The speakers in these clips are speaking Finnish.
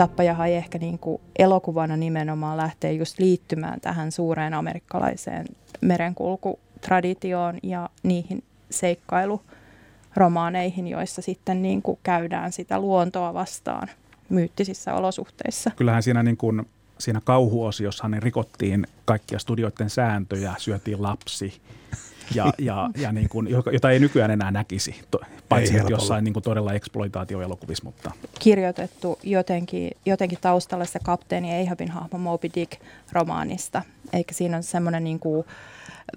Tappajahan ehkä niin kuin elokuvana nimenomaan lähtee just liittymään tähän suureen amerikkalaiseen merenkulkutraditioon ja niihin seikkailuromaaneihin, joissa sitten niin kuin käydään sitä luontoa vastaan myyttisissä olosuhteissa. Kyllähän siinä, niin kuin, siinä kauhuosiossa niin rikottiin kaikkia studioiden sääntöjä, syötiin lapsi ja, ja, ja niin kuin, jota ei nykyään enää näkisi, paitsi ei jossain niin kuin todella eksploitaatioelokuvissa. Mutta. Kirjoitettu jotenkin, jotenkin taustalla se kapteeni Ahabin hahmo Moby Dick romaanista, eikä siinä ole semmoinen niin kuin,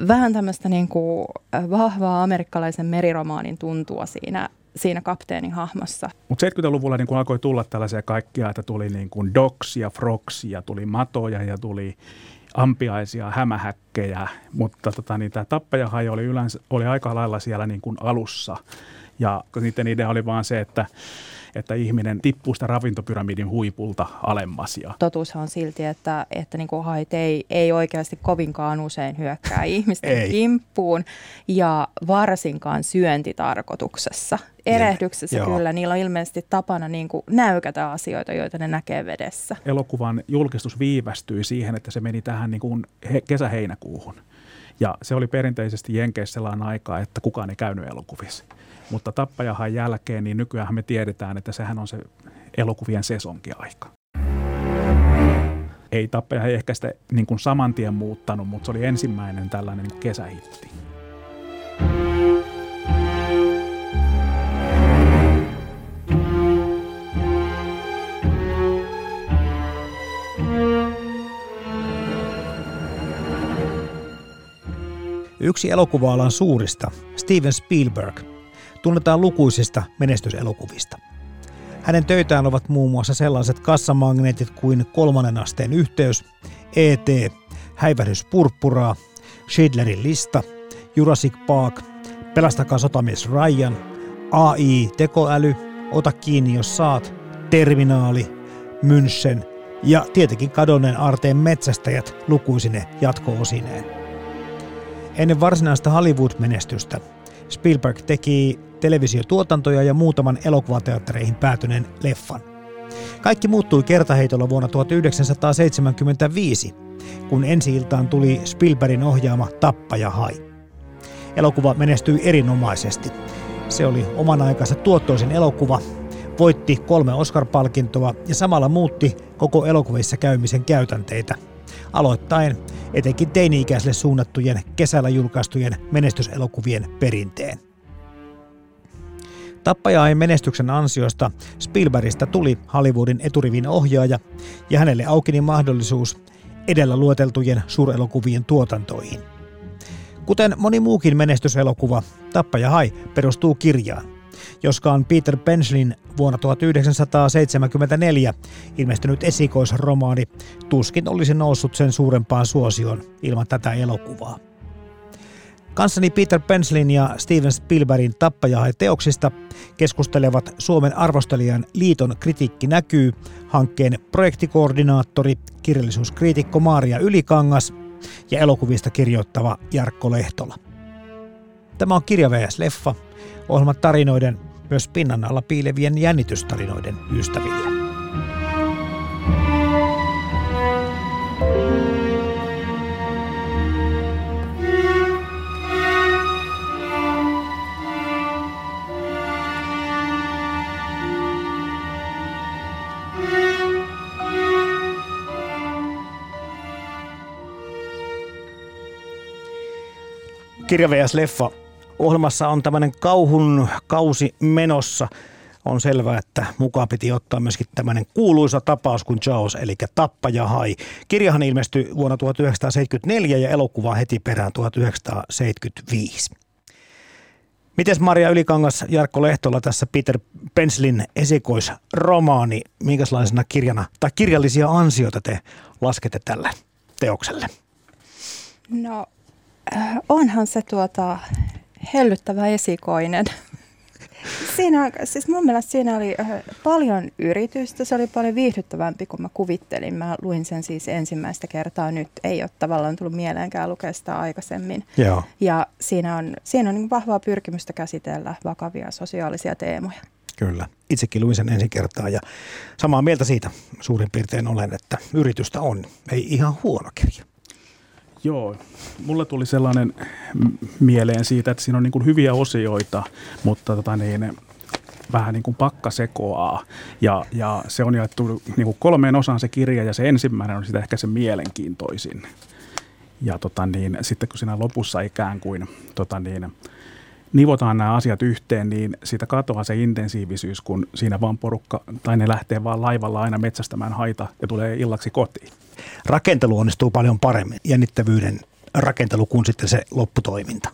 vähän tämmöistä niin kuin vahvaa amerikkalaisen meriromaanin tuntua siinä siinä kapteenin hahmossa. Mutta 70-luvulla niin kun alkoi tulla tällaisia kaikkia, että tuli niin kuin doksia, froksia, tuli matoja ja tuli ampiaisia, hämähäkkejä, mutta tota, niin tämä tappajahaja oli, yleensä, oli aika lailla siellä niin kuin alussa. Ja niiden idea oli vaan se, että että ihminen tippuu sitä ravintopyramidin huipulta alemmas. Ja. Totuushan on silti, että, että niin kuin hait ei, ei oikeasti kovinkaan usein hyökkää ihmisten kimppuun ja varsinkaan syöntitarkoituksessa. Erehdyksessä Joo. kyllä, niillä on ilmeisesti tapana niin kuin näykätä asioita, joita ne näkee vedessä. Elokuvan julkistus viivästyi siihen, että se meni tähän niin kuin he, kesä-heinäkuuhun. Ja se oli perinteisesti Jenkeissä sellainen aika, että kukaan ei käynyt elokuvissa. Mutta tappajahan jälkeen, niin nykyään me tiedetään, että sehän on se elokuvien sesonkiaika. Ei tappaja ehkä sitä niin kuin saman tien muuttanut, mutta se oli ensimmäinen tällainen kesähitti. Yksi elokuva suurista, Steven Spielberg, tunnetaan lukuisista menestyselokuvista. Hänen töitään ovat muun muassa sellaiset kassamagneetit kuin Kolmannen asteen yhteys, E.T., Häivähdys purppuraa, Schindlerin lista, Jurassic Park, Pelastakaa sotamies Ryan, AI, tekoäly, Ota kiinni jos saat, Terminaali, München ja tietenkin kadonneen aarteen metsästäjät lukuisine jatko-osineen. Ennen varsinaista Hollywood-menestystä Spielberg teki televisiotuotantoja ja muutaman elokuvateattereihin päätyneen leffan. Kaikki muuttui kertaheitolla vuonna 1975, kun ensi iltaan tuli Spielbergin ohjaama Tappaja Hai. Elokuva menestyi erinomaisesti. Se oli oman aikansa tuottoisin elokuva, voitti kolme Oscar-palkintoa ja samalla muutti koko elokuvissa käymisen käytänteitä, aloittaen etenkin teini-ikäisille suunnattujen kesällä julkaistujen menestyselokuvien perinteen. Tappajain menestyksen ansiosta Spielbergistä tuli Hollywoodin eturivin ohjaaja ja hänelle aukini mahdollisuus edellä lueteltujen suurelokuvien tuotantoihin. Kuten moni muukin menestyselokuva, Tappaja Hai perustuu kirjaan, joskaan Peter Penslin vuonna 1974 ilmestynyt esikoisromaani tuskin olisi noussut sen suurempaan suosioon ilman tätä elokuvaa. Kanssani Peter Penslin ja Steven Spielbergin tappajahaiteoksista keskustelevat Suomen arvostelijan liiton kritiikki näkyy hankkeen projektikoordinaattori, kirjallisuuskriitikko Maaria Ylikangas ja elokuvista kirjoittava Jarkko Lehtola. Tämä on Kirja vs. Leffa, ohjelman tarinoiden, myös pinnan alla piilevien jännitystarinoiden ystäville. Kirja vs. Leffa. Ohjelmassa on tämmöinen kauhun kausi menossa. On selvää, että mukaan piti ottaa myöskin tämmöinen kuuluisa tapaus kuin Jaws, eli Tappaja Hai. Kirjahan ilmestyi vuonna 1974 ja elokuva heti perään 1975. Mites Maria Ylikangas, Jarkko Lehtola tässä Peter Penslin esikoisromaani, minkälaisena kirjana tai kirjallisia ansioita te laskette tälle teokselle? No äh, onhan se tuota hellyttävä esikoinen. Siinä, siis mun mielestä siinä oli äh, paljon yritystä, se oli paljon viihdyttävämpi kuin mä kuvittelin. Mä luin sen siis ensimmäistä kertaa nyt, ei ole tavallaan tullut mieleenkään lukea sitä aikaisemmin. Joo. Ja siinä on, siinä on niin vahvaa pyrkimystä käsitellä vakavia sosiaalisia teemoja. Kyllä. Itsekin luin sen ensi kertaa ja samaa mieltä siitä suurin piirtein olen, että yritystä on. Ei ihan huono kirja. Joo, mulle tuli sellainen mieleen siitä, että siinä on niin kuin hyviä osioita, mutta tota niin, vähän niin kuin pakka sekoaa. Ja, ja se on jaettu niin kuin kolmeen osaan se kirja ja se ensimmäinen on sitä ehkä se mielenkiintoisin. Ja tota niin, sitten kun siinä lopussa ikään kuin tota niin, nivotaan nämä asiat yhteen, niin siitä katoaa se intensiivisyys, kun siinä vaan porukka, tai ne lähtee vaan laivalla aina metsästämään haita ja tulee illaksi kotiin. Rakentelu onnistuu paljon paremmin, jännittävyyden rakentelu kuin sitten se lopputoiminta.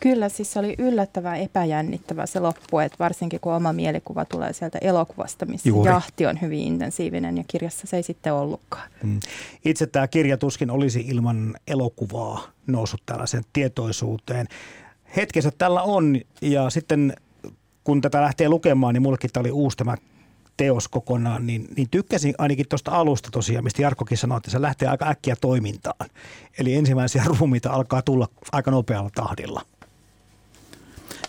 Kyllä, siis se oli yllättävän epäjännittävä se loppu, että varsinkin kun oma mielikuva tulee sieltä elokuvasta, missä Juuri. jahti on hyvin intensiivinen ja kirjassa se ei sitten ollutkaan. Hmm. Itse tämä kirja tuskin olisi ilman elokuvaa noussut tällaisen tietoisuuteen hetkensä tällä on ja sitten kun tätä lähtee lukemaan, niin mullekin tämä oli uusi tämä teos kokonaan, niin, niin tykkäsin ainakin tuosta alusta tosiaan, mistä Jarkkokin sanoi, että se lähtee aika äkkiä toimintaan. Eli ensimmäisiä ruumiita alkaa tulla aika nopealla tahdilla.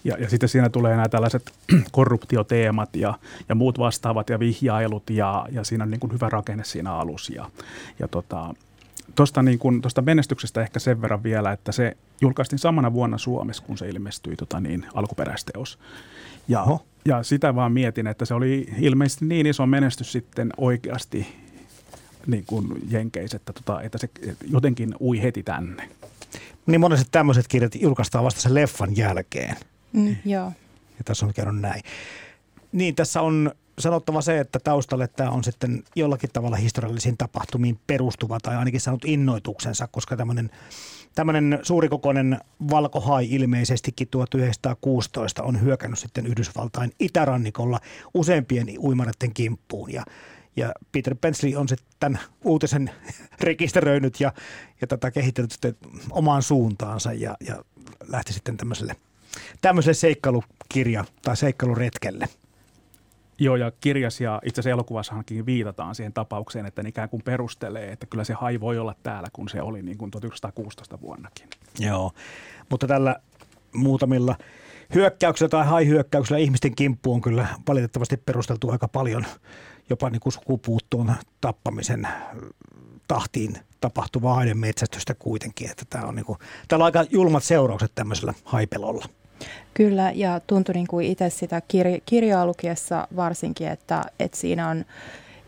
Ja, ja sitten siinä tulee nämä tällaiset korruptioteemat ja, ja muut vastaavat ja vihjailut ja, ja siinä on niin kuin hyvä rakenne siinä alussa. Ja, ja tota, Tuosta niin kun, tosta menestyksestä ehkä sen verran vielä, että se julkaistiin samana vuonna Suomessa, kun se ilmestyi tota niin, alkuperäisteos. Ja, ja sitä vaan mietin, että se oli ilmeisesti niin iso menestys sitten oikeasti niin kuin Jenkeissä, että, tota, että se jotenkin ui heti tänne. Niin monet tämmöiset kirjat julkaistaan vasta sen leffan jälkeen. Mm, joo. Ja tässä on käynyt näin. Niin, tässä on sanottava se, että taustalle tämä on sitten jollakin tavalla historiallisiin tapahtumiin perustuva tai ainakin saanut innoituksensa, koska tämmöinen Tämmöinen suurikokoinen valkohai ilmeisestikin 1916 on hyökännyt sitten Yhdysvaltain itärannikolla useampien uimareiden kimppuun ja ja Peter Pensley on sitten tämän uutisen rekisteröinyt ja, ja tätä kehitellyt sitten omaan suuntaansa ja, ja lähti sitten tämmöiselle, tämmöiselle seikkailukirja- tai seikkailuretkelle. Joo, ja kirjas ja itse asiassa elokuvassahankin viitataan siihen tapaukseen, että ne ikään kuin perustelee, että kyllä se hai voi olla täällä, kun se oli niin kuin 1916 vuonnakin. Joo, mutta tällä muutamilla hyökkäyksillä tai hai-hyökkäyksillä ihmisten kimppu on kyllä valitettavasti perusteltu aika paljon jopa niin kuin sukupuuttoon tappamisen tahtiin tapahtuvaa haiden metsästystä kuitenkin. Että tämä on niin kuin, täällä on aika julmat seuraukset tämmöisellä haipelolla. Kyllä, ja tuntui niin kuin itse sitä kir- kirjaa lukiessa varsinkin, että, että siinä on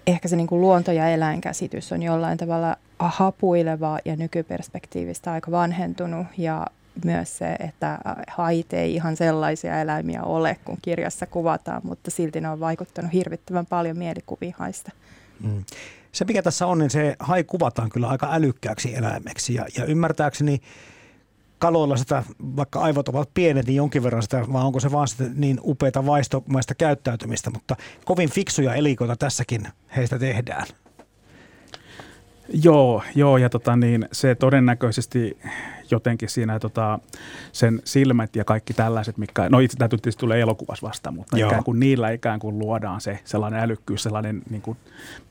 ehkä se niin kuin luonto- ja eläinkäsitys on jollain tavalla hapuileva ja nykyperspektiivistä aika vanhentunut ja myös se, että hait ei ihan sellaisia eläimiä ole, kun kirjassa kuvataan, mutta silti ne on vaikuttanut hirvittävän paljon mielikuviin haista. Mm. Se, mikä tässä on, niin se hai kuvataan kyllä aika älykkääksi eläimeksi ja, ja ymmärtääkseni kaloilla sitä, vaikka aivot ovat pienet, niin jonkin verran sitä, vaan onko se vaan sitä niin upeita vaistomaista käyttäytymistä, mutta kovin fiksuja elikoita tässäkin heistä tehdään. Joo, joo ja tota niin, se todennäköisesti jotenkin siinä tota, sen silmät ja kaikki tällaiset, mikä, no itse täytyy tietysti tulee elokuvassa vasta, mutta joo. ikään kuin niillä ikään kuin luodaan se sellainen älykkyys, sellainen niin kuin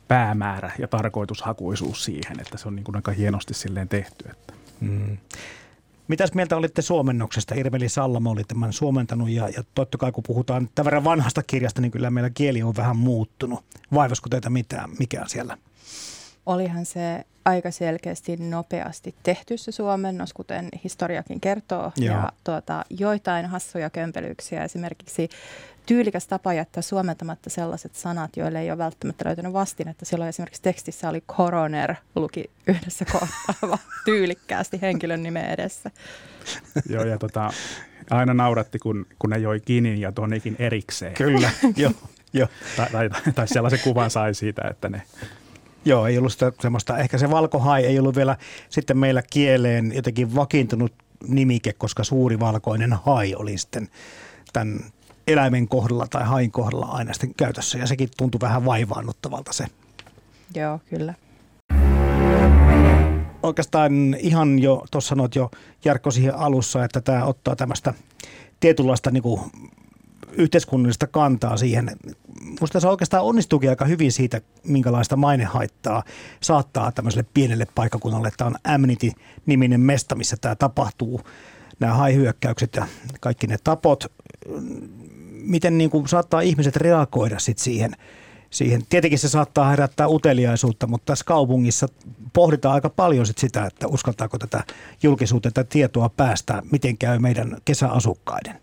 päämäärä ja tarkoitushakuisuus siihen, että se on niin kuin aika hienosti silleen tehty. Että. Mm. Mitäs mieltä olitte suomennoksesta? Irveli Sallamo oli tämän suomentanut ja, ja totta kai kun puhutaan tämän verran vanhasta kirjasta, niin kyllä meillä kieli on vähän muuttunut. Vaivasko teitä mitään? Mikä on siellä? Olihan se aika selkeästi nopeasti tehty se suomennos, kuten historiakin kertoo. Joo. Ja tuota, joitain hassuja kömpelyyksiä, esimerkiksi tyylikäs tapa jättää suomentamatta sellaiset sanat, joille ei ole välttämättä löytänyt vastinetta. Silloin esimerkiksi tekstissä oli coroner, luki yhdessä kohtaa tyylikkäästi henkilön nimen edessä. Joo, ja tota, aina nauratti, kun, kun ne joi kinin ja tonikin erikseen. Kyllä, joo. Jo. Tai, tai, tai sellaisen kuvan sai siitä, että ne Joo, ei ollut sitä semmoista, ehkä se valkohai ei ollut vielä sitten meillä kieleen jotenkin vakiintunut nimike, koska suuri valkoinen hai oli sitten tämän eläimen kohdalla tai hain kohdalla aina sitten käytössä. Ja sekin tuntui vähän vaivaannuttavalta se. Joo, kyllä. Oikeastaan ihan jo, tuossa sanoit jo Jarkko siihen alussa, että tämä ottaa tämmöistä tietynlaista niin kuin yhteiskunnallista kantaa siihen. Minusta se oikeastaan onnistuukin aika hyvin siitä, minkälaista mainehaittaa saattaa tämmöiselle pienelle paikkakunnalle. Tämä on Amity-niminen mesta, missä tämä tapahtuu, nämä haihyökkäykset ja kaikki ne tapot. Miten niin kuin saattaa ihmiset reagoida sit siihen, siihen. Tietenkin se saattaa herättää uteliaisuutta, mutta tässä kaupungissa pohditaan aika paljon sit sitä, että uskaltaako tätä julkisuutta, tätä tietoa päästä, miten käy meidän kesäasukkaiden.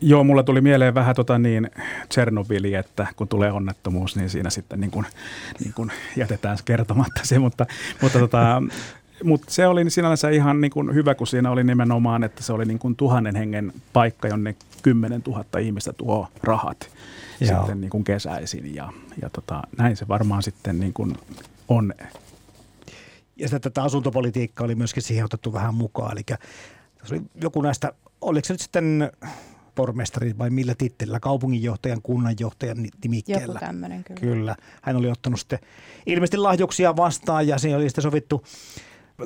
Joo, mulla tuli mieleen vähän tota niin Tsernobyli, että kun tulee onnettomuus, niin siinä sitten niin kuin, niin kuin jätetään kertomatta se, mutta, mutta tota, mutta se oli sinänsä ihan niin kuin hyvä, kun siinä oli nimenomaan, että se oli niin kuin tuhannen hengen paikka, jonne kymmenen tuhatta ihmistä tuo rahat Joo. sitten niin kuin kesäisin. Ja, ja tota, näin se varmaan sitten niin kuin on. Ja sitten tätä asuntopolitiikkaa oli myöskin siihen otettu vähän mukaan. Eli oli joku näistä, oliko se nyt sitten pormestari vai millä tittelillä, kaupunginjohtajan, kunnanjohtajan nimikkeellä. Joku tämmöinen kyllä. Kyllä. Hän oli ottanut sitten ilmeisesti lahjuksia vastaan ja siinä oli sitten sovittu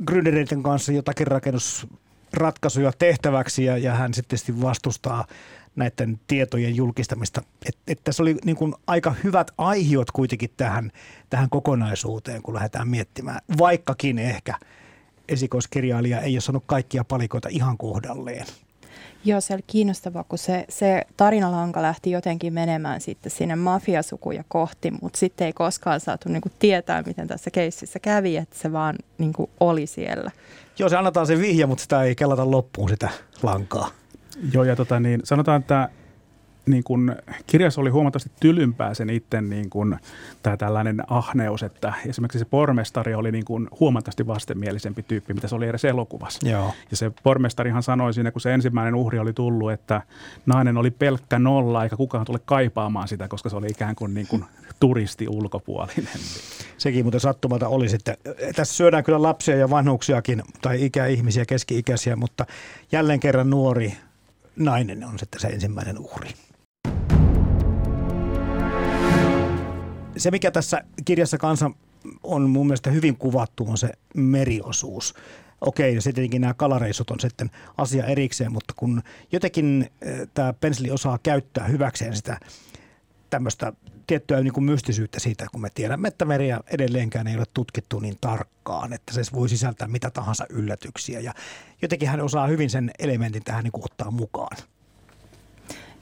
Gründereiden kanssa jotakin rakennusratkaisuja tehtäväksi ja, ja hän sitten vastustaa näiden tietojen julkistamista. Että et tässä oli niin kuin aika hyvät aihiot kuitenkin tähän, tähän kokonaisuuteen, kun lähdetään miettimään, vaikkakin ehkä esikoiskirjailija ei ole saanut kaikkia palikoita ihan kohdalleen. Joo, se oli kiinnostavaa, kun se, se tarinalanka lähti jotenkin menemään sitten sinne mafiasukuja kohti, mutta sitten ei koskaan saatu niin kuin, tietää, miten tässä keississä kävi, että se vaan niin kuin, oli siellä. Joo, se annetaan se vihje, mutta sitä ei kellata loppuun sitä lankaa. Joo, ja tota, niin, sanotaan, että niin kun, kirjassa oli huomattavasti tylympää sen itse niin kun, tämä tällainen ahneus, että esimerkiksi se pormestari oli niin kun, huomattavasti vastenmielisempi tyyppi, mitä se oli edes elokuvassa. Joo. Ja se pormestarihan sanoi siinä, kun se ensimmäinen uhri oli tullut, että nainen oli pelkkä nolla, eikä kukaan tule kaipaamaan sitä, koska se oli ikään kuin, niin kuin turisti ulkopuolinen. Sekin muuten sattumalta oli sitten. Tässä syödään kyllä lapsia ja vanhuksiakin, tai ikäihmisiä, keski-ikäisiä, mutta jälleen kerran nuori nainen on sitten se ensimmäinen uhri. Se, mikä tässä kirjassa kanssa on mun mielestä hyvin kuvattu, on se meriosuus. Okei, ja sitten tietenkin nämä kalareissut on sitten asia erikseen, mutta kun jotenkin eh, tämä penseli osaa käyttää hyväkseen sitä tämmöistä tiettyä niin kuin mystisyyttä siitä, kun me tiedämme, että meriä edelleenkään ei ole tutkittu niin tarkkaan, että se voi sisältää mitä tahansa yllätyksiä. Ja jotenkin hän osaa hyvin sen elementin tähän niin kuin ottaa mukaan.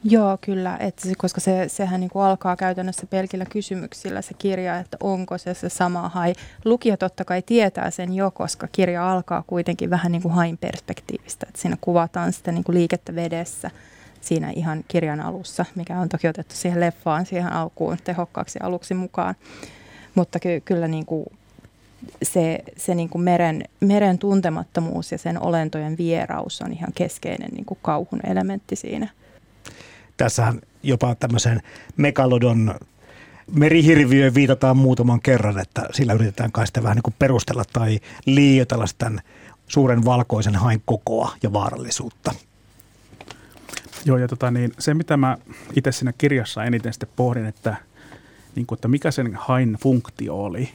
Joo, kyllä, että koska se, sehän niin kuin alkaa käytännössä pelkillä kysymyksillä se kirja, että onko se se sama hai. Lukija totta kai tietää sen jo, koska kirja alkaa kuitenkin vähän niin kuin hain perspektiivistä, että siinä kuvataan sitä niin kuin liikettä vedessä siinä ihan kirjan alussa, mikä on toki otettu siihen leffaan siihen alkuun tehokkaaksi aluksi mukaan. Mutta ky- kyllä niin kuin se, se niin kuin meren, meren tuntemattomuus ja sen olentojen vieraus on ihan keskeinen niin kuin kauhun elementti siinä – Tässähän jopa tämmöisen megalodon merihirviöön viitataan muutaman kerran, että sillä yritetään kai sitten vähän niin kuin perustella tai liioitella tämän suuren valkoisen hain kokoa ja vaarallisuutta. Joo, ja tota, niin, se mitä mä itse siinä kirjassa eniten sitten pohdin, että, niin kuin, että mikä sen hain funktio oli.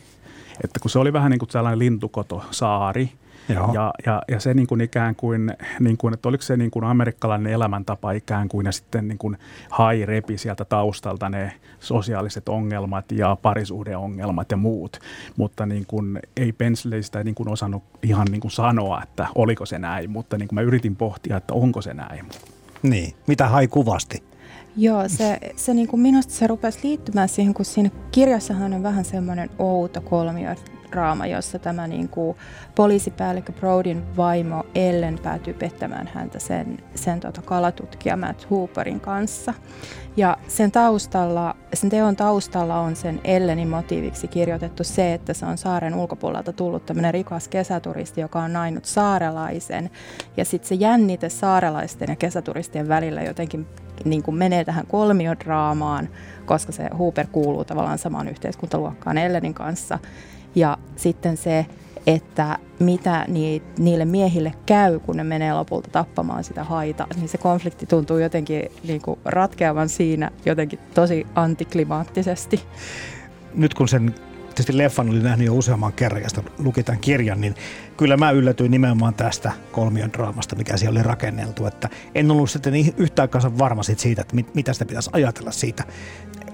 Että kun se oli vähän niin kuin sellainen ja, ja, ja se niin kuin ikään kuin, niin kuin, että oliko se niin kuin amerikkalainen elämäntapa ikään kuin ja sitten niin kuin hai repi sieltä taustalta ne sosiaaliset ongelmat ja parisuhdeongelmat ja muut, mutta niin kuin ei Pensley sitä niin kuin osannut ihan niin kuin sanoa, että oliko se näin, mutta niin kuin mä yritin pohtia, että onko se näin. Niin, mitä hai kuvasti? Joo, se, se niin kuin minusta se rupesi liittymään siihen, kun siinä kirjassahan on vähän semmoinen outo kolmio, draama, jossa tämä niin kuin, poliisipäällikkö Brodin vaimo Ellen päätyy pettämään häntä sen, sen tota, kalatutkija Matt Hooperin kanssa. Ja sen taustalla, sen teon taustalla on sen Ellenin motiiviksi kirjoitettu se, että se on saaren ulkopuolelta tullut tämmöinen rikas kesäturisti, joka on nainut saarelaisen. Ja sitten se jännite saarelaisten ja kesäturistien välillä jotenkin niin kuin menee tähän kolmiodraamaan, koska se Hooper kuuluu tavallaan samaan yhteiskuntaluokkaan Ellenin kanssa. Ja sitten se että mitä niille miehille käy, kun ne menee lopulta tappamaan sitä haita, niin se konflikti tuntuu jotenkin niin kuin ratkeavan siinä jotenkin tosi antiklimaattisesti. Nyt kun sen tietysti leffan oli nähnyt jo useamman kerran ja luki tämän kirjan, niin kyllä mä yllätyin nimenomaan tästä kolmion draamasta, mikä siellä oli rakenneltu. Että en ollut sitten yhtään kanssa varma siitä, että mit, mitä sitä pitäisi ajatella siitä.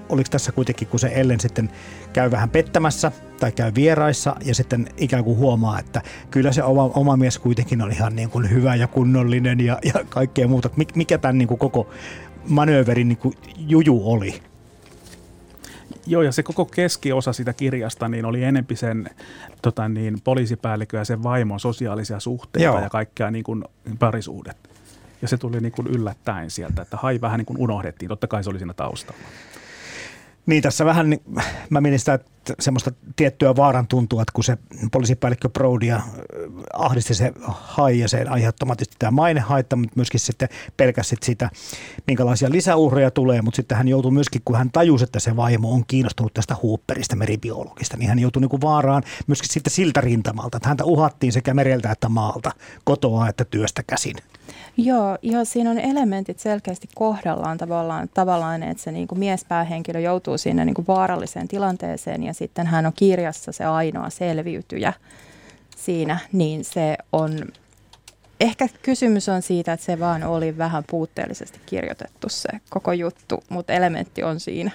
Oliko tässä kuitenkin, kun se Ellen sitten käy vähän pettämässä tai käy vieraissa ja sitten ikään kuin huomaa, että kyllä se oma, oma mies kuitenkin on ihan niin kuin hyvä ja kunnollinen ja, ja kaikkea muuta. Mikä tämän niin kuin koko manööverin niin kuin juju oli? Joo, ja se koko keskiosa sitä kirjasta niin oli enempi sen tota niin, poliisipäällikö ja sen vaimon sosiaalisia suhteita Joo. ja kaikkea niin kuin parisuhdet. Ja se tuli niin kuin yllättäen sieltä, että hai vähän niin kuin unohdettiin. Totta kai se oli siinä taustalla. Niin tässä vähän, mä mietin sitä, että semmoista tiettyä vaaran tuntua, että kun se poliisipäällikkö Brodia äh, ahdisti se hai ja se aiheuttama tämä mainehaitta, mutta myöskin sitten pelkäsi sitä, minkälaisia lisäuhreja tulee, mutta sitten hän joutui myöskin, kun hän tajusi, että se vaimo on kiinnostunut tästä huupperista, meribiologista, niin hän joutui niin kuin vaaraan myöskin sitten siltä rintamalta, että häntä uhattiin sekä mereltä että maalta, kotoa että työstä käsin. Joo, joo, siinä on elementit selkeästi kohdallaan tavallaan, tavallaan että se niin kuin miespäähenkilö joutuu sinne niin kuin vaaralliseen tilanteeseen ja sitten hän on kirjassa se ainoa selviytyjä siinä, niin se on, ehkä kysymys on siitä, että se vaan oli vähän puutteellisesti kirjoitettu se koko juttu, mutta elementti on siinä.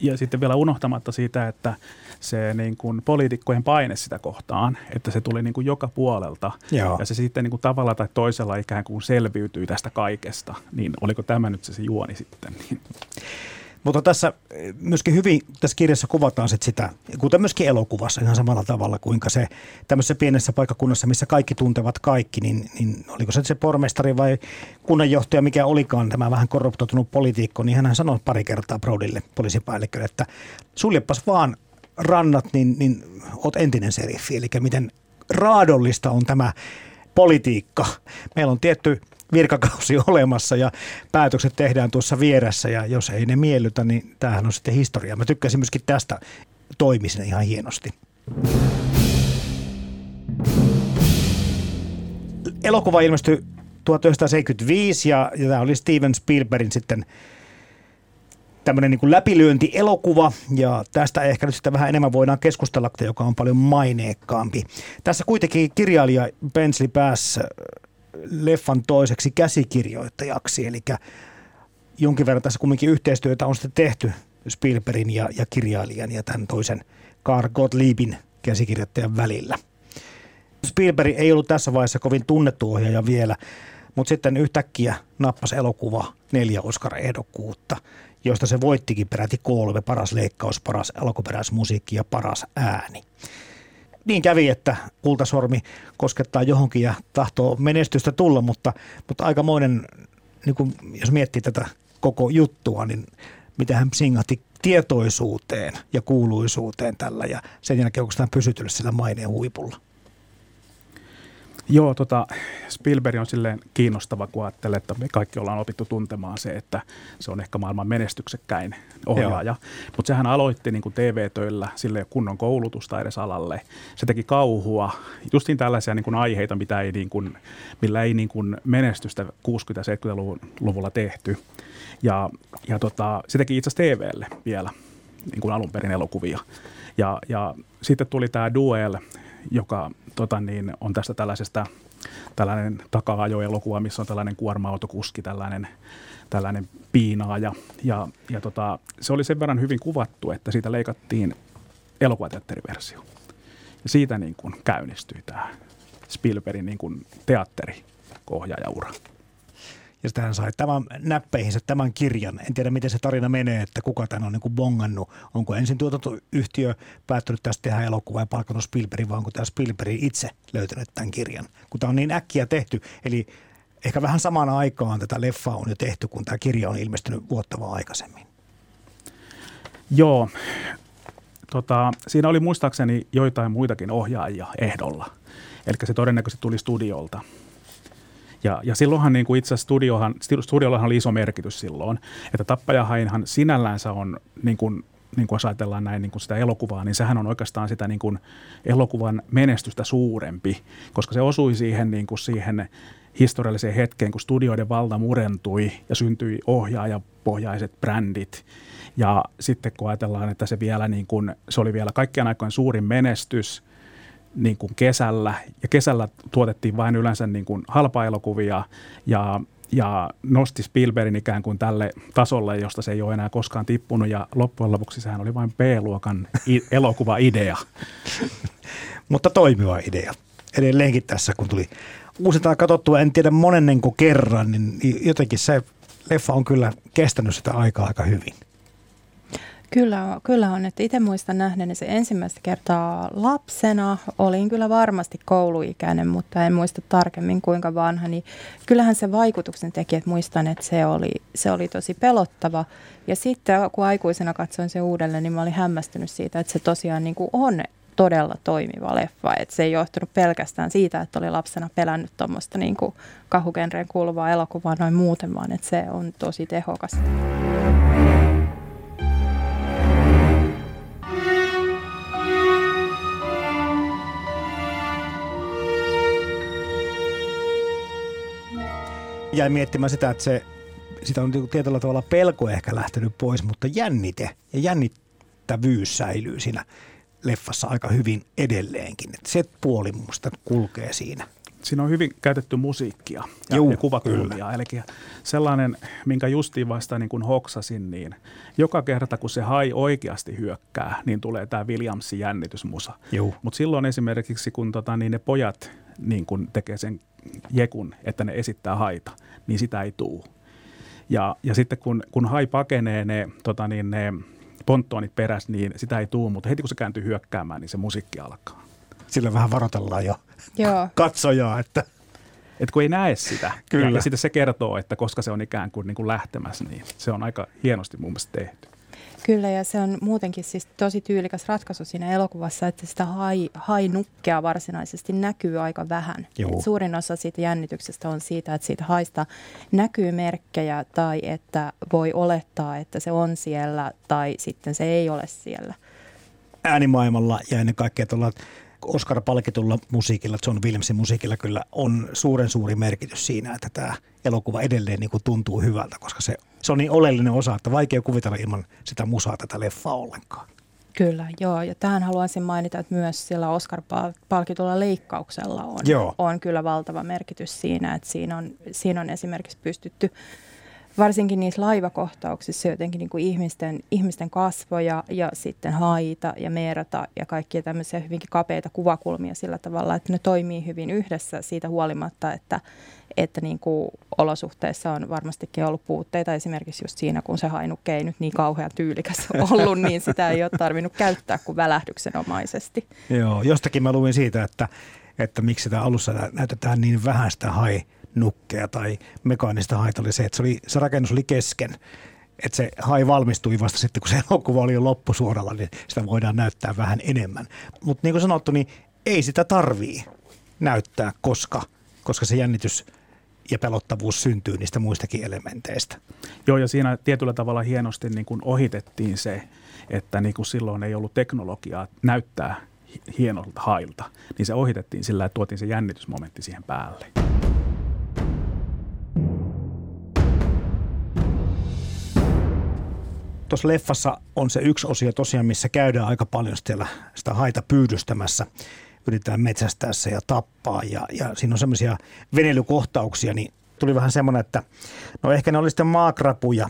Ja sitten vielä unohtamatta siitä, että se niin kuin poliitikkojen paine sitä kohtaan, että se tuli niin kuin joka puolelta Joo. ja se sitten niin kuin tavalla tai toisella ikään kuin selviytyi tästä kaikesta, niin oliko tämä nyt se, se juoni sitten? Niin. Mutta tässä eh, myöskin hyvin tässä kirjassa kuvataan sit sitä, kuten myöskin elokuvassa ihan samalla tavalla, kuinka se tämmöisessä pienessä paikkakunnassa, missä kaikki tuntevat kaikki, niin, niin oliko se se pormestari vai kunnanjohtaja, mikä olikaan tämä vähän korruptoitunut poliitikko, niin hän sanoi pari kertaa Brodille, poliisipäällikölle, että suljepas vaan rannat, niin, niin oot entinen seriffi. Eli miten raadollista on tämä politiikka. Meillä on tietty virkakausi olemassa ja päätökset tehdään tuossa vieressä ja jos ei ne miellytä, niin tämähän on sitten historia. Mä tykkäsin myöskin tästä toimisin ihan hienosti. Elokuva ilmestyi 1975 ja, ja tämä oli Steven Spielbergin sitten tämmöinen niin läpilyöntielokuva ja tästä ehkä nyt sitten vähän enemmän voidaan keskustella, joka on paljon maineekkaampi. Tässä kuitenkin kirjailija Bensley pääsi äh, leffan toiseksi käsikirjoittajaksi, eli jonkin verran tässä kumminkin yhteistyötä on sitten tehty Spielbergin ja, ja kirjailijan ja tämän toisen Carl Gottliebin käsikirjoittajan välillä. Spielberg ei ollut tässä vaiheessa kovin tunnettu ohjaaja vielä, mutta sitten yhtäkkiä nappasi elokuva neljä Oscar-ehdokkuutta joista se voittikin peräti kolme, paras leikkaus, paras alkuperäismusiikki ja paras ääni. Niin kävi, että kultasormi koskettaa johonkin ja tahtoo menestystä tulla, mutta, mutta aikamoinen, niin kuin, jos miettii tätä koko juttua, niin mitä hän singahti tietoisuuteen ja kuuluisuuteen tällä ja sen jälkeen tämä pysytellyt sillä maineen huipulla. Joo, tota, Spielberg on silleen kiinnostava, kun ajattelee, että me kaikki ollaan opittu tuntemaan se, että se on ehkä maailman menestyksekkäin ohjaaja. Mutta sehän aloitti niin kuin TV-töillä, sille ei kunnon koulutusta edes alalle. Se teki kauhua, justiin tällaisia niin kuin aiheita, mitä ei, niin kuin, millä ei niin kuin menestystä 60-70-luvulla tehty. Ja, ja tota, se teki itse asiassa TVlle vielä niin kuin alun perin elokuvia. Ja, ja sitten tuli tämä Duel, joka tota niin, on tästä tällaisesta tällainen taka-ajoelokuva, missä on tällainen kuorma-autokuski, tällainen, tällainen piinaaja. Ja, ja tota, se oli sen verran hyvin kuvattu, että siitä leikattiin elokuvateatteriversio. Ja siitä niin kuin käynnistyi tämä Spielbergin niin kuin teatterikohjaajaura. Ja sitten hän sai tämän näppeihinsä tämän kirjan. En tiedä, miten se tarina menee, että kuka tämän on niin kuin bongannut. Onko ensin tuotantoyhtiö päättänyt tästä tehdä elokuvaa ja palkannut Spielbergin, vai onko tämä Spielberg itse löytänyt tämän kirjan? Kun tämä on niin äkkiä tehty, eli ehkä vähän samaan aikaan tätä leffaa on jo tehty, kun tämä kirja on ilmestynyt vuotta vaan aikaisemmin. Joo, tota, siinä oli muistaakseni joitain muitakin ohjaajia ehdolla. Eli se todennäköisesti tuli studiolta. Ja, ja silloinhan niin kuin itse studiohan, studiollahan oli iso merkitys silloin, että Tappajahainhan sinällänsä on niin kuin niin kuin jos ajatellaan näin niin kuin sitä elokuvaa, niin sehän on oikeastaan sitä niin kuin elokuvan menestystä suurempi, koska se osui siihen, niin kuin siihen historialliseen hetkeen, kun studioiden valta murentui ja syntyi ohjaajapohjaiset brändit. Ja sitten kun ajatellaan, että se, vielä niin kuin, se oli vielä kaikkien aikojen suurin menestys niin kuin kesällä, ja kesällä tuotettiin vain yleensä niin kuin halpa-elokuvia, ja ja nosti Spielbergin ikään kuin tälle tasolle, josta se ei ole enää koskaan tippunut, ja loppujen lopuksi sehän oli vain B-luokan i- elokuva-idea. Mutta toimiva idea. Edelleenkin tässä, kun tuli uusintaan katsottua, en tiedä monennenko kerran, niin jotenkin se leffa on kyllä kestänyt sitä aikaa aika hyvin. Kyllä, kyllä on. Että itse muistan nähneeni se ensimmäistä kertaa lapsena. Olin kyllä varmasti kouluikäinen, mutta en muista tarkemmin kuinka vanha. Niin kyllähän se vaikutuksen teki, että muistan, että se oli, se oli tosi pelottava. Ja sitten kun aikuisena katsoin se uudelleen, niin mä olin hämmästynyt siitä, että se tosiaan niin kuin on todella toimiva leffa. Et se ei johtunut pelkästään siitä, että oli lapsena pelännyt tuommoista niin kahugenreen kuuluvaa elokuvaa noin muuten, vaan että se on tosi tehokas. Jäin miettimään sitä, että se, sitä on niinku tietyllä tavalla pelko ehkä lähtenyt pois, mutta jännite ja jännittävyys säilyy siinä leffassa aika hyvin edelleenkin. Että se puoli musta kulkee siinä. Siinä on hyvin käytetty musiikkia ja, Juu, ja kuvakulmia. Eli sellainen, minkä justiin vasta niin kuin hoksasin, niin joka kerta kun se hai oikeasti hyökkää, niin tulee tämä Williamsin jännitysmusa. Mutta silloin esimerkiksi, kun tota, niin ne pojat niin kun tekee sen jekun, että ne esittää haita, niin sitä ei tuu. Ja, ja sitten kun, kun hai pakenee ne, tota niin, ne ponttoonit perässä, niin sitä ei tuu, mutta heti kun se kääntyy hyökkäämään, niin se musiikki alkaa. Sillä vähän varoitellaan jo Joo. katsojaa, että et kun ei näe sitä. Kyllä. Ja, ja sitten se kertoo, että koska se on ikään kuin, niin kuin lähtemässä, niin se on aika hienosti mun mielestä tehty. Kyllä, ja se on muutenkin siis tosi tyylikäs ratkaisu siinä elokuvassa, että sitä hai, hainukkea varsinaisesti näkyy aika vähän. Et suurin osa siitä jännityksestä on siitä, että siitä haista näkyy merkkejä tai että voi olettaa, että se on siellä tai sitten se ei ole siellä. Äänimaailmalla ja ennen kaikkea tuolla Oscar-palkitulla musiikilla, John Williamsin musiikilla kyllä on suuren suuri merkitys siinä, että tämä elokuva edelleen niin kuin tuntuu hyvältä, koska se, se on niin oleellinen osa, että vaikea kuvitella ilman sitä musaa tätä leffaa ollenkaan. Kyllä, joo. Ja tähän haluaisin mainita, että myös sillä Oscar-palkitulla leikkauksella on, joo. on kyllä valtava merkitys siinä, että siinä on, siinä on esimerkiksi pystytty varsinkin niissä laivakohtauksissa jotenkin niin kuin ihmisten, ihmisten kasvoja ja sitten haita ja merata ja kaikkia tämmöisiä hyvinkin kapeita kuvakulmia sillä tavalla, että ne toimii hyvin yhdessä siitä huolimatta, että, että niin kuin olosuhteissa on varmastikin ollut puutteita esimerkiksi just siinä, kun se hainukke ei nyt niin kauhean tyylikäs ollut, niin sitä ei ole tarvinnut käyttää kuin välähdyksenomaisesti. Joo, jostakin mä luin siitä, että, että miksi sitä alussa näytetään niin vähän sitä hai nukkea tai mekaanista haita oli se, että se, oli, se rakennus oli kesken. Että se hai valmistui vasta sitten, kun se elokuva oli jo loppusuoralla, niin sitä voidaan näyttää vähän enemmän. Mutta niin kuin sanottu, niin ei sitä tarvii näyttää, koska, koska se jännitys ja pelottavuus syntyy niistä muistakin elementeistä. Joo, ja siinä tietyllä tavalla hienosti niin kuin ohitettiin se, että niin kuin silloin ei ollut teknologiaa näyttää hienolta hailta, niin se ohitettiin sillä, että tuotiin se jännitysmomentti siihen päälle. Tuossa leffassa on se yksi osio tosiaan, missä käydään aika paljon siellä sitä haita pyydystämässä. Yritetään metsästää se ja tappaa ja, ja siinä on semmoisia veneilykohtauksia, niin tuli vähän semmoinen, että no ehkä ne oli sitten maakrapuja,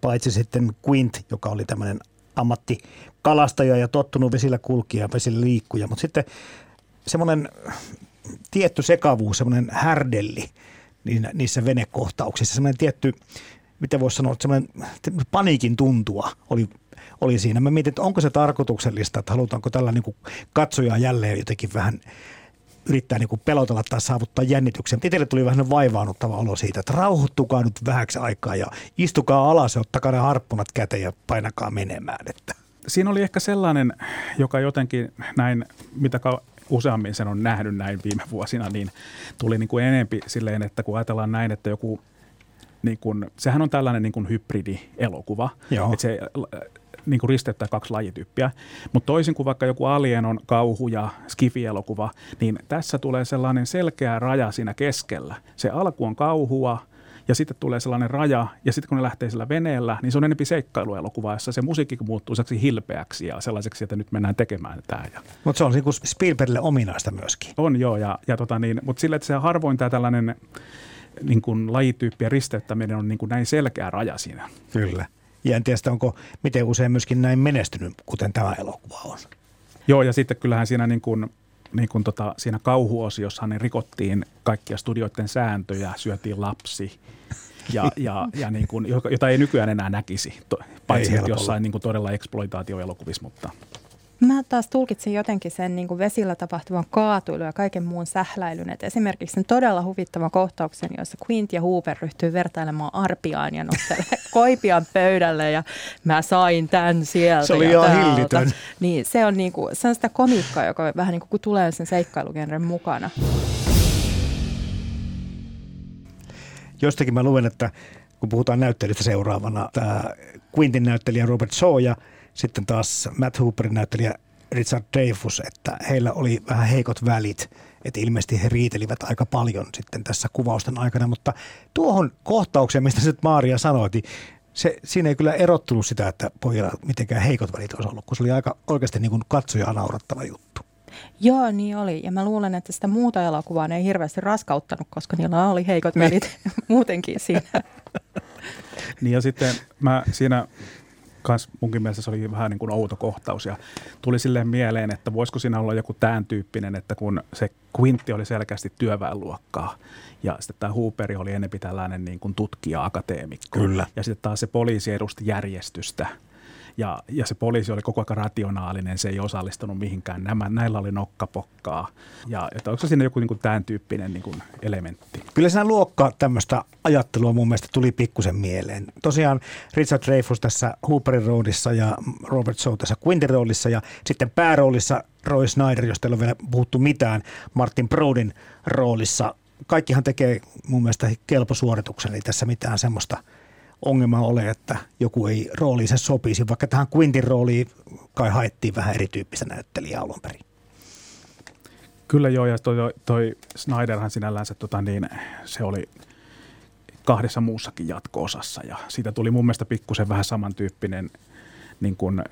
paitsi sitten Quint, joka oli tämmöinen ammattikalastaja ja tottunut vesillä kulkija ja vesillä liikkuja, mutta sitten semmoinen tietty sekavuus, semmoinen härdelli niissä venekohtauksissa, semmoinen tietty miten voisi sanoa, semmoinen paniikin tuntua oli, oli siinä. Mä mietin, että onko se tarkoituksellista, että halutaanko tällä niin kuin katsojaa jälleen jotenkin vähän yrittää niin kuin pelotella tai saavuttaa jännityksen. Itselle tuli vähän vaivaannuttava olo siitä, että rauhoittukaa nyt vähäksi aikaa ja istukaa alas ja ottakaa ne harppunat käteen ja painakaa menemään. Että. Siinä oli ehkä sellainen, joka jotenkin näin, mitä useammin sen on nähnyt näin viime vuosina, niin tuli niin kuin enempi silleen, että kun ajatellaan näin, että joku niin kuin, sehän on tällainen niin kuin hybridielokuva. Että se niin kuin risteyttää kaksi lajityyppiä. Mutta toisin kuin vaikka joku Alien on kauhu ja skifi-elokuva, niin tässä tulee sellainen selkeä raja siinä keskellä. Se alku on kauhua, ja sitten tulee sellainen raja, ja sitten kun ne lähtee sillä veneellä, niin se on enemmän seikkailuelokuva, jossa se musiikki muuttuu seksi hilpeäksi ja sellaiseksi, että nyt mennään tekemään tämä. Mutta se on niin kuin Spielbergille ominaista myöskin. On joo, ja, ja tota niin, mutta sille, että se harvoin tämä tällainen niin kuin lajityyppi ja risteyttäminen on niin kuin näin selkeä raja siinä. Kyllä. Ja en tiedä, onko miten usein myöskin näin menestynyt, kuten tämä elokuva on. Joo, ja sitten kyllähän siinä niin kuin, niin kuin tota, siinä kauhuosiossa niin rikottiin kaikkia studioiden sääntöjä, syötiin lapsi, ja, ja, ja niin kuin, jota ei nykyään enää näkisi, paitsi jossain niin kuin todella eksploitaatioelokuvissa, mutta – Mä taas tulkitsin jotenkin sen niin kuin vesillä tapahtuvan kaatuilun ja kaiken muun sähläilyn. Et esimerkiksi sen todella huvittavan kohtauksen, jossa Quint ja Hooper ryhtyy vertailemaan arpiaan ja nostelee koipian pöydälle ja mä sain tämän sieltä Se oli ihan hillitön. Niin, se on, niin kuin, se on sitä komiikkaa, joka vähän niin kuin tulee sen seikkailugenren mukana. Jostakin mä luen, että kun puhutaan näyttelystä seuraavana, tämä Quintin näyttelijä Robert Shaw ja sitten taas Matt Hooperin näyttelijä Richard Dreyfus, että heillä oli vähän heikot välit, että ilmeisesti he riitelivät aika paljon sitten tässä kuvausten aikana, mutta tuohon kohtaukseen, mistä nyt Maaria sanoi, niin se, siinä ei kyllä erottunut sitä, että pojilla mitenkään heikot välit olisi ollut, kun se oli aika oikeasti niin kuin katsoja naurattava juttu. Joo, niin oli. Ja mä luulen, että sitä muuta elokuvaa ne ei hirveästi raskauttanut, koska niillä oli heikot niin. välit muutenkin siinä. niin ja sitten mä siinä kans munkin mielestä se oli vähän niin kuin outo kohtaus ja tuli silleen mieleen, että voisiko siinä olla joku tämän tyyppinen, että kun se Quintti oli selkeästi työväenluokkaa ja sitten tämä Hooperi oli enempi tällainen niin kuin tutkija-akateemikko. Kyllä. Ja sitten taas se poliisi edusti järjestystä – ja, ja se poliisi oli koko ajan rationaalinen, se ei osallistunut mihinkään. Nämä, näillä oli nokkapokkaa. Ja että onko siinä joku niin kuin tämän tyyppinen niin kuin elementti? Kyllä siinä luokka tämmöistä ajattelua mun mielestä tuli pikkusen mieleen. Tosiaan Richard Dreyfus tässä Hooperin roolissa ja Robert Shaw tässä Quintin roolissa ja sitten pääroolissa Roy Snyder, josta ei ole vielä puhuttu mitään, Martin Broadin roolissa. Kaikkihan tekee mun mielestä kelposuorituksen, ei tässä mitään semmoista – ongelma ole, että joku ei rooliinsa sopisi, vaikka tähän Quintin rooliin kai haettiin vähän erityyppistä näyttelijää alun perin. Kyllä joo, ja toi, toi Snyderhan sinällään se, tota niin, se oli kahdessa muussakin jatko-osassa, ja siitä tuli mun mielestä pikkusen vähän samantyyppinen niin kuin,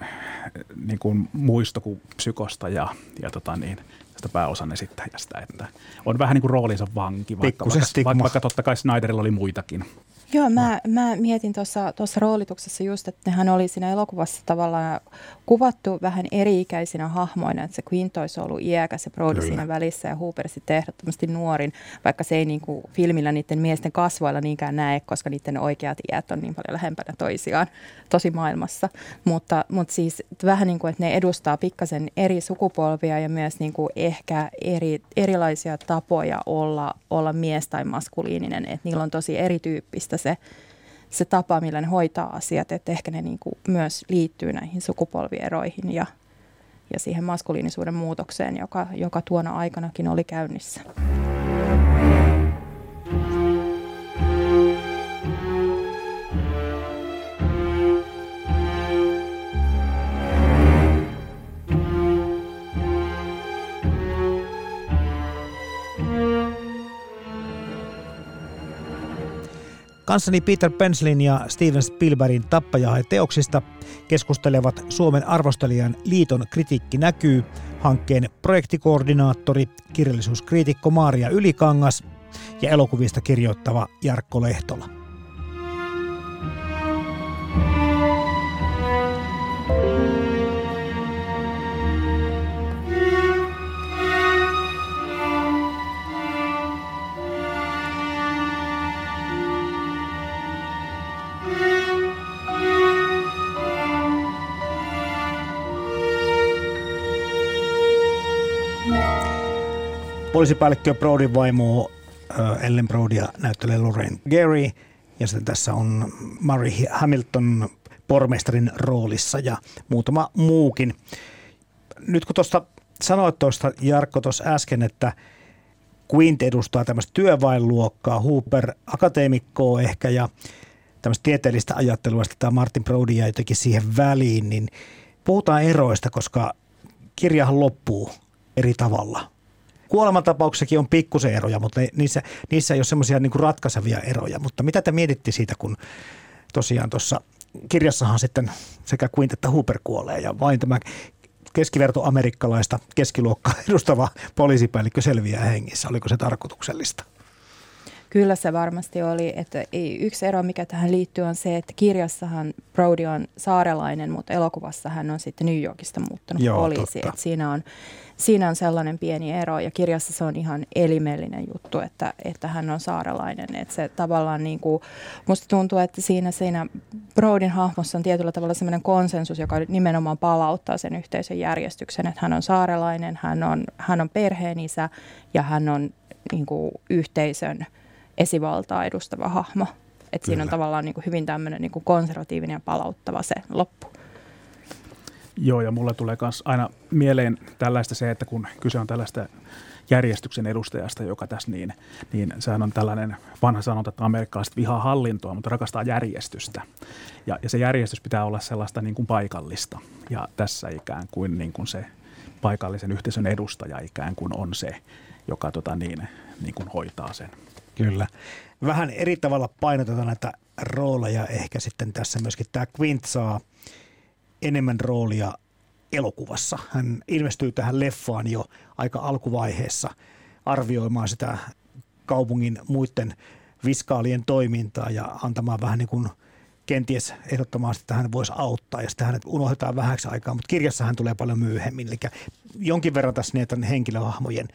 niin kuin muisto kuin psykosta ja, ja tota niin, tästä pääosan esittäjästä, että on vähän niin kuin roolinsa vanki, vaikka, vaikka, vaikka, vaikka totta kai Snyderilla oli muitakin Joo, mä, mä mietin tuossa roolituksessa just, että nehän oli siinä elokuvassa tavallaan kuvattu vähän eri-ikäisinä hahmoina, että se Quint olisi ollut iäkäs ja Brody Kyllä. siinä välissä ja Hooper sitten ehdottomasti nuorin, vaikka se ei niin kuin filmillä niiden miesten kasvoilla niinkään näe, koska niiden oikeat iät on niin paljon lähempänä toisiaan tosi maailmassa. Mutta, mutta siis vähän niin kuin, että ne edustaa pikkasen eri sukupolvia ja myös niin kuin ehkä eri, erilaisia tapoja olla, olla mies tai maskuliininen, että niillä on tosi erityyppistä se, se tapa, millä ne hoitaa asiat, että ehkä ne niin kuin myös liittyy näihin sukupolvieroihin ja, ja siihen maskuliinisuuden muutokseen, joka, joka tuona aikanakin oli käynnissä. Kanssani Peter Penslin ja Steven Spielbergin tappajahe-teoksista keskustelevat Suomen arvostelijan liiton kritiikki näkyy hankkeen projektikoordinaattori, kirjallisuuskriitikko Maaria Ylikangas ja elokuvista kirjoittava Jarkko Lehtola. Poliisipäällikkö Brodin vaimo Ellen Brodia näyttelee Lorraine Gary ja sitten tässä on Murray Hamilton pormestarin roolissa ja muutama muukin. Nyt kun tuosta sanoit tuosta Jarkko tuossa äsken, että Quint edustaa tämmöistä työväenluokkaa, Hooper akateemikkoa ehkä ja tämmöistä tieteellistä ajattelua, että tämä Martin Brody ja jotenkin siihen väliin, niin puhutaan eroista, koska kirjahan loppuu eri tavalla. Kuolemantapauksessakin on pikkusen eroja, mutta niissä, niissä ei ole semmoisia niin ratkaisevia eroja. Mutta mitä te mietitte siitä, kun tosiaan tuossa kirjassahan sitten sekä Quint että Hooper kuolee ja vain tämä keskiverto amerikkalaista keskiluokkaa edustava poliisipäällikkö selviää hengissä. Oliko se tarkoituksellista? Kyllä se varmasti oli. Että yksi ero, mikä tähän liittyy, on se, että kirjassahan Brody on saarelainen, mutta elokuvassa hän on sitten New Yorkista muuttunut Joo, poliisi. Että siinä, on, siinä on sellainen pieni ero ja kirjassa se on ihan elimellinen juttu, että, että hän on saarelainen. Että se tavallaan niin kuin, musta tuntuu, että siinä, siinä Brodin hahmossa on tietyllä tavalla sellainen konsensus, joka nimenomaan palauttaa sen yhteisön järjestyksen, että hän on saarelainen, hän on, hän on perheen isä ja hän on niin kuin, yhteisön – esivaltaa edustava hahmo. Että siinä on tavallaan niin kuin hyvin tämmöinen niin kuin konservatiivinen ja palauttava se loppu. Joo, ja mulle tulee myös aina mieleen tällaista se, että kun kyse on tällaista järjestyksen edustajasta, joka tässä niin, niin sehän on tällainen vanha sanonta, että amerikkalaiset vihaa hallintoa, mutta rakastaa järjestystä. Ja, ja se järjestys pitää olla sellaista niin kuin paikallista. Ja tässä ikään kuin, niin kuin se paikallisen yhteisön edustaja ikään kuin on se, joka tota niin, niin kuin hoitaa sen. Kyllä. Vähän eri tavalla painotetaan näitä rooleja. Ehkä sitten tässä myöskin tämä Quint saa enemmän roolia elokuvassa. Hän ilmestyy tähän leffaan jo aika alkuvaiheessa arvioimaan sitä kaupungin muiden viskaalien toimintaa ja antamaan vähän niin kuin kenties ehdottomaan, että hän voisi auttaa ja sitten hänet unohdetaan vähäksi aikaa, mutta kirjassa hän tulee paljon myöhemmin. Eli jonkin verran tässä näitä henkilöhahmojen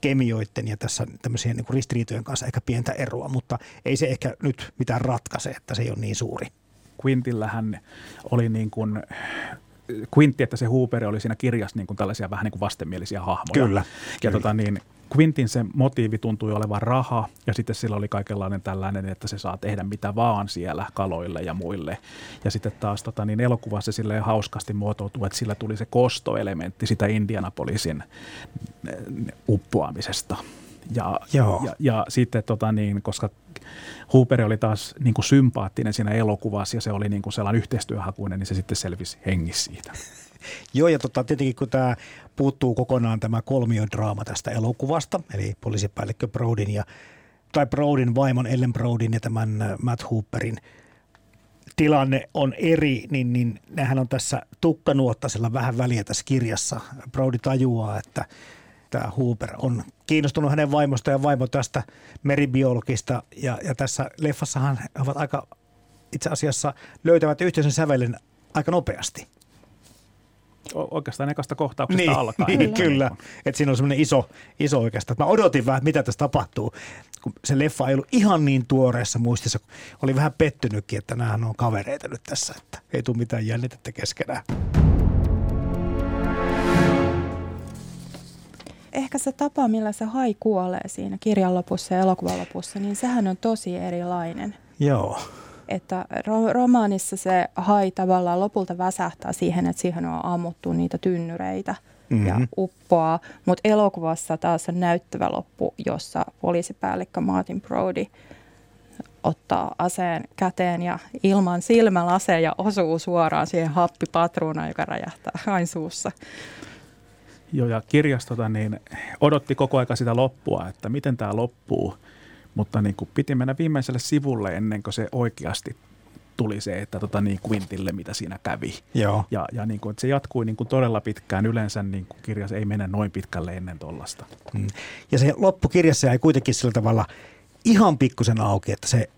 kemioiden ja tässä tämmöisien niin ristiriitojen kanssa ehkä pientä eroa, mutta ei se ehkä nyt mitään ratkaise, että se ei ole niin suuri. Quintillähän oli niin kuin Quintti, että se Hooper oli siinä kirjassa niin kuin tällaisia vähän niin kuin vastenmielisiä hahmoja. Kyllä. Ja kyllä. Tota niin, Quintin se motiivi tuntui olevan raha ja sitten sillä oli kaikenlainen tällainen, että se saa tehdä mitä vaan siellä kaloille ja muille. Ja sitten taas tota, niin elokuvassa sille hauskasti muotoutuu, että sillä tuli se kostoelementti sitä Indianapolisin uppoamisesta. Ja, Joo. ja, ja sitten tota niin, koska Hooper oli taas niin kuin sympaattinen siinä elokuvassa ja se oli niin kuin sellainen yhteistyöhakuinen, niin se sitten selvisi hengissä siitä. Joo, ja tota, tietenkin kun tämä puuttuu kokonaan tämä kolmiodraama tästä elokuvasta, eli poliisipäällikkö Brodin ja tai Brodin vaimon Ellen Brodin ja tämän äh, Matt Hooperin tilanne on eri, niin, niin nehän on tässä tukkanuottasella vähän väliä tässä kirjassa. Brody tajuaa, että tämä Hooper on kiinnostunut hänen vaimosta ja vaimo tästä meribiologista. Ja, ja tässä leffassahan he ovat aika itse asiassa löytävät yhteisen sävelen aika nopeasti oikeastaan ekasta kohtauksesta niin, alkaen. Niin, kyllä. Että siinä on semmoinen iso, iso oikeastaan. Mä odotin vähän, mitä tässä tapahtuu, kun se leffa ei ollut ihan niin tuoreessa muistissa. Oli vähän pettynytkin, että nämä on kavereita nyt tässä, että ei tule mitään jännitettä keskenään. Ehkä se tapa, millä se hai kuolee siinä kirjan lopussa ja elokuvan lopussa, niin sehän on tosi erilainen. Joo että ro- romaanissa se hai tavallaan lopulta väsähtää siihen, että siihen on ammuttu niitä tynnyreitä mm-hmm. ja uppoaa, mutta elokuvassa taas on näyttävä loppu, jossa poliisipäällikkö Martin Brody ottaa aseen käteen ja ilman silmälaseen ja osuu suoraan siihen happipatruunaan, joka räjähtää hain suussa. Joo, ja kirjastota niin odotti koko aika sitä loppua, että miten tämä loppuu. Mutta niin kuin piti mennä viimeiselle sivulle ennen kuin se oikeasti tuli se, että tota niin Quintille, mitä siinä kävi. Joo. Ja, ja niin kuin, että se jatkui niin kuin todella pitkään. Yleensä niin kuin kirjas ei mene noin pitkälle ennen tuollaista. Mm. Ja se loppukirjassa ei kuitenkin sillä tavalla ihan pikkusen auki, että se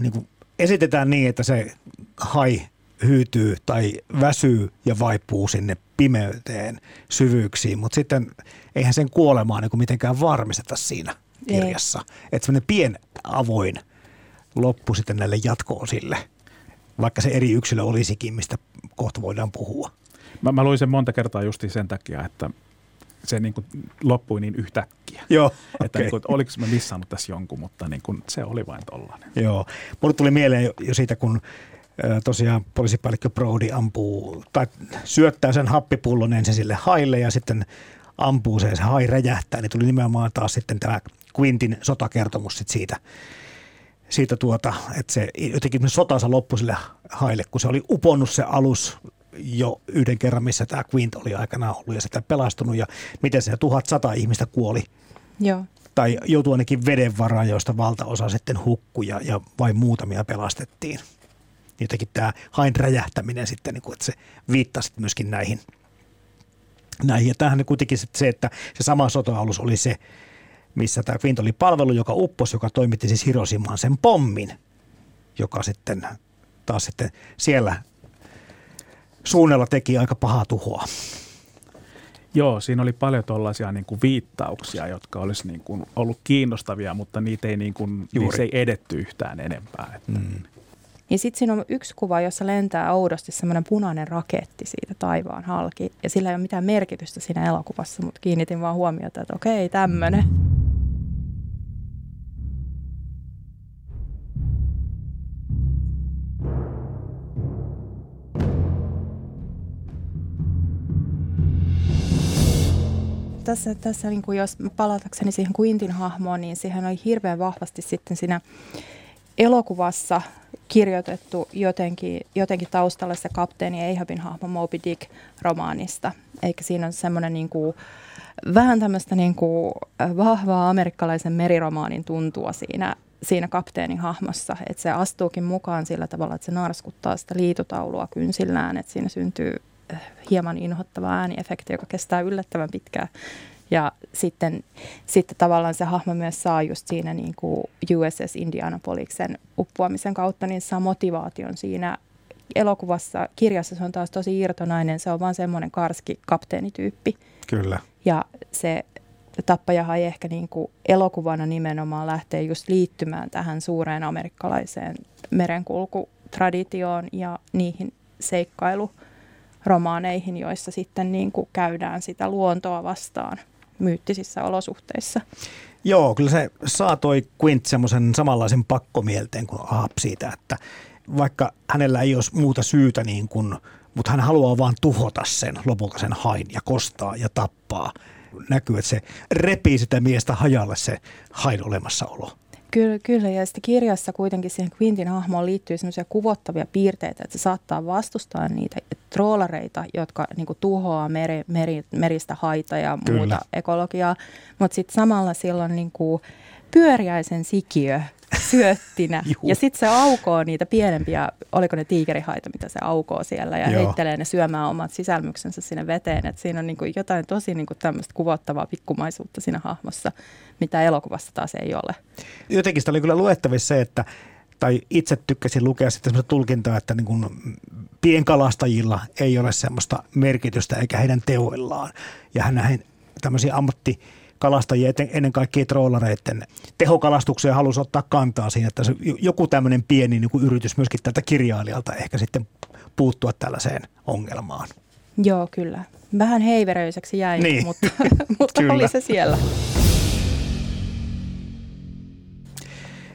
niin kuin esitetään niin, että se hai hyytyy tai väsyy ja vaipuu sinne pimeyteen syvyyksiin, mutta sitten eihän sen kuolemaa niin kuin mitenkään varmisteta siinä kirjassa. Että semmoinen pien avoin loppu sitten näille jatko-osille, vaikka se eri yksilö olisikin, mistä kohta voidaan puhua. Mä, mä luin sen monta kertaa justi sen takia, että se niin kuin loppui niin yhtäkkiä. Joo, että niin kuin, oliko mä missannut tässä jonkun, mutta niin kuin, se oli vain tollainen. Joo, mulle tuli mieleen jo, jo siitä, kun tosiaan poliisipäällikkö Brody ampuu tai syöttää sen happipullon ensin sille haille ja sitten ampuu se ja se hai räjähtää, niin tuli nimenomaan taas sitten tämä Quintin sotakertomus sit siitä siitä tuota, että se jotenkin sotansa loppui sille haille, kun se oli uponnut se alus jo yhden kerran, missä tämä Quint oli aikana ollut ja sitä pelastunut ja miten se 1100 ihmistä kuoli. Joo. Tai joutui ainakin veden varaan, joista valtaosa sitten hukkui ja, ja vain muutamia pelastettiin. Jotenkin tämä hain räjähtäminen sitten, niin kuin, että se viittasi myöskin näihin. näihin. Ja tämähän kuitenkin se, että se sama sota-alus oli se, missä tämä Quint oli palvelu, joka upposi, joka toimitti siis Hiroshimaan sen pommin, joka sitten taas sitten siellä suunnella teki aika pahaa tuhoa. Joo, siinä oli paljon tuollaisia niin kuin viittauksia, jotka olisi niin kuin ollut kiinnostavia, mutta niitä ei, niin kuin, niissä ei edetty yhtään enempää. Että. Mm. Ja sitten siinä on yksi kuva, jossa lentää oudosti semmoinen punainen raketti siitä taivaan halki. Ja sillä ei ole mitään merkitystä siinä elokuvassa, mutta kiinnitin vaan huomiota, että okei, tämmöinen. tässä, tässä niin kuin jos palatakseni siihen Quintin hahmoon, niin siihen oli hirveän vahvasti sitten siinä elokuvassa kirjoitettu jotenkin, jotenkin taustalla se kapteeni Ahabin hahmo Moby Dick-romaanista. Eikä siinä on semmoinen niin kuin, vähän tämmöistä niin kuin vahvaa amerikkalaisen meriromaanin tuntua siinä, siinä kapteenin hahmossa. Että se astuukin mukaan sillä tavalla, että se narskuttaa sitä liitutaulua kynsillään, että siinä syntyy eh, hieman inhottava ääniefekti, joka kestää yllättävän pitkään. Ja sitten, sitten tavallaan se hahmo myös saa just siinä niin kuin USS Indianapoliksen uppoamisen kautta, niin saa motivaation siinä elokuvassa, kirjassa se on taas tosi irtonainen, se on vaan semmoinen karski kapteenityyppi. Kyllä. Ja se tappajahan ei ehkä niin kuin elokuvana nimenomaan lähtee just liittymään tähän suureen amerikkalaiseen merenkulkutraditioon ja niihin seikkailuromaaneihin, joissa sitten niin kuin käydään sitä luontoa vastaan myyttisissä olosuhteissa. Joo, kyllä se saatoi Quint semmoisen samanlaisen pakkomielteen kuin Ahab siitä, että vaikka hänellä ei olisi muuta syytä, niin kuin, mutta hän haluaa vaan tuhota sen lopulta sen hain ja kostaa ja tappaa. Näkyy, että se repii sitä miestä hajalle se hain olemassaolo. Kyllä, kyllä, ja sitten kirjassa kuitenkin siihen Quintin hahmoon liittyy semmoisia kuvottavia piirteitä, että se saattaa vastustaa niitä troolareita, jotka niin kuin, tuhoaa meri, meri, meristä haita ja muuta kyllä. ekologiaa, mutta sitten samalla silloin niin kuin, pyöriäisen sikiö syöttinä. ja sitten se aukoo niitä pienempiä, oliko ne tiikerihaita, mitä se aukoo siellä ja Joo. heittelee ne syömään omat sisälmyksensä sinne veteen. Et siinä on niinku jotain tosi niinku tämmöistä kuvottavaa pikkumaisuutta siinä hahmossa, mitä elokuvassa taas ei ole. Jotenkin sitä oli kyllä luettavissa se, että tai itse tykkäsin lukea sitten semmoista tulkintaa, että niin kuin pienkalastajilla ei ole semmoista merkitystä eikä heidän teoillaan. Ja hän tämmöisiä ammatti kalastajia, ennen kaikkea trollareiden tehokalastukseen halusi ottaa kantaa siinä, että se, joku tämmöinen pieni niin kuin yritys myöskin tältä kirjailijalta ehkä sitten puuttua tällaiseen ongelmaan. Joo, kyllä. Vähän heiveröiseksi jäi, niin. mutta, mutta oli se siellä.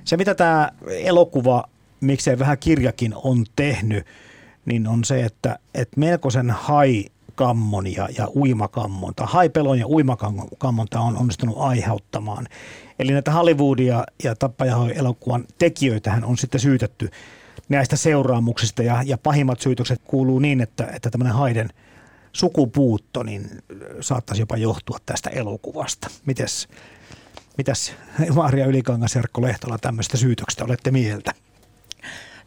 Se, mitä tämä elokuva, miksei vähän kirjakin on tehnyt, niin on se, että, että melkoisen hai kammon ja, ja uimakammon, tai haipelon ja uimakammon tämä on onnistunut aiheuttamaan. Eli näitä Hollywoodia ja tappajahoidelokuvan tekijöitähän on sitten syytetty näistä seuraamuksista ja, ja pahimmat syytökset kuuluu niin, että, että tämmöinen haiden sukupuutto niin saattaisi jopa johtua tästä elokuvasta. Mites, mitäs Maria Ylikangas Jarkko Lehtola tämmöistä syytöksestä olette mieltä?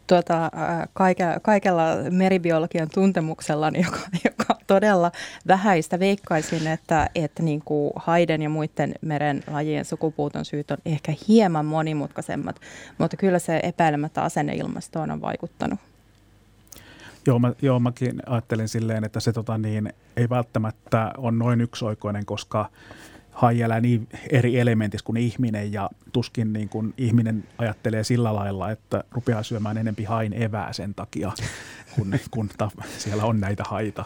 tuota, kaike, kaikella meribiologian tuntemuksellani, joka, joka todella vähäistä, veikkaisin, että, että niin kuin haiden ja muiden meren lajien sukupuuton syyt on ehkä hieman monimutkaisemmat, mutta kyllä se epäilemättä asenneilmastoon on vaikuttanut. Joo, mä, joo, mäkin ajattelin silleen, että se tota, niin, ei välttämättä ole noin yksioikoinen, koska hai elää niin eri elementissä kuin ihminen ja tuskin niin kuin ihminen ajattelee sillä lailla, että rupeaa syömään enempi hain evää sen takia, kun, kun ta, siellä on näitä haita.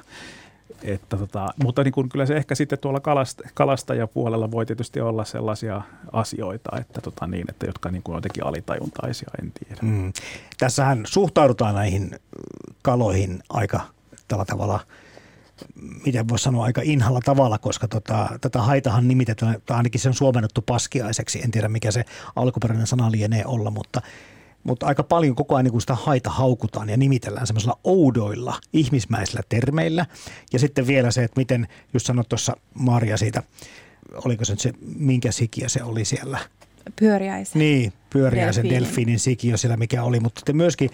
Että tota, mutta niin kun kyllä se ehkä sitten tuolla kalast, kalastajapuolella voi tietysti olla sellaisia asioita, että tota niin, että jotka niin kuin jotenkin alitajuntaisia, en tiedä. Mm. Tässähän suhtaudutaan näihin kaloihin aika tällä tavalla – miten voisi sanoa, aika inhalla tavalla, koska tota, tätä haitahan nimitetään, tai ainakin se on suomennettu paskiaiseksi. En tiedä, mikä se alkuperäinen sana lienee olla, mutta, mutta aika paljon koko ajan niin sitä haita haukutaan ja nimitellään semmoisilla oudoilla ihmismäisillä termeillä. Ja sitten vielä se, että miten, just sanoit tuossa Maria siitä, oliko se nyt se, minkä sikiö se oli siellä? Pyöriäisen. Niin, pyöriäisen delfiinin, delfiinin sikiö siellä mikä oli, mutta sitten myöskin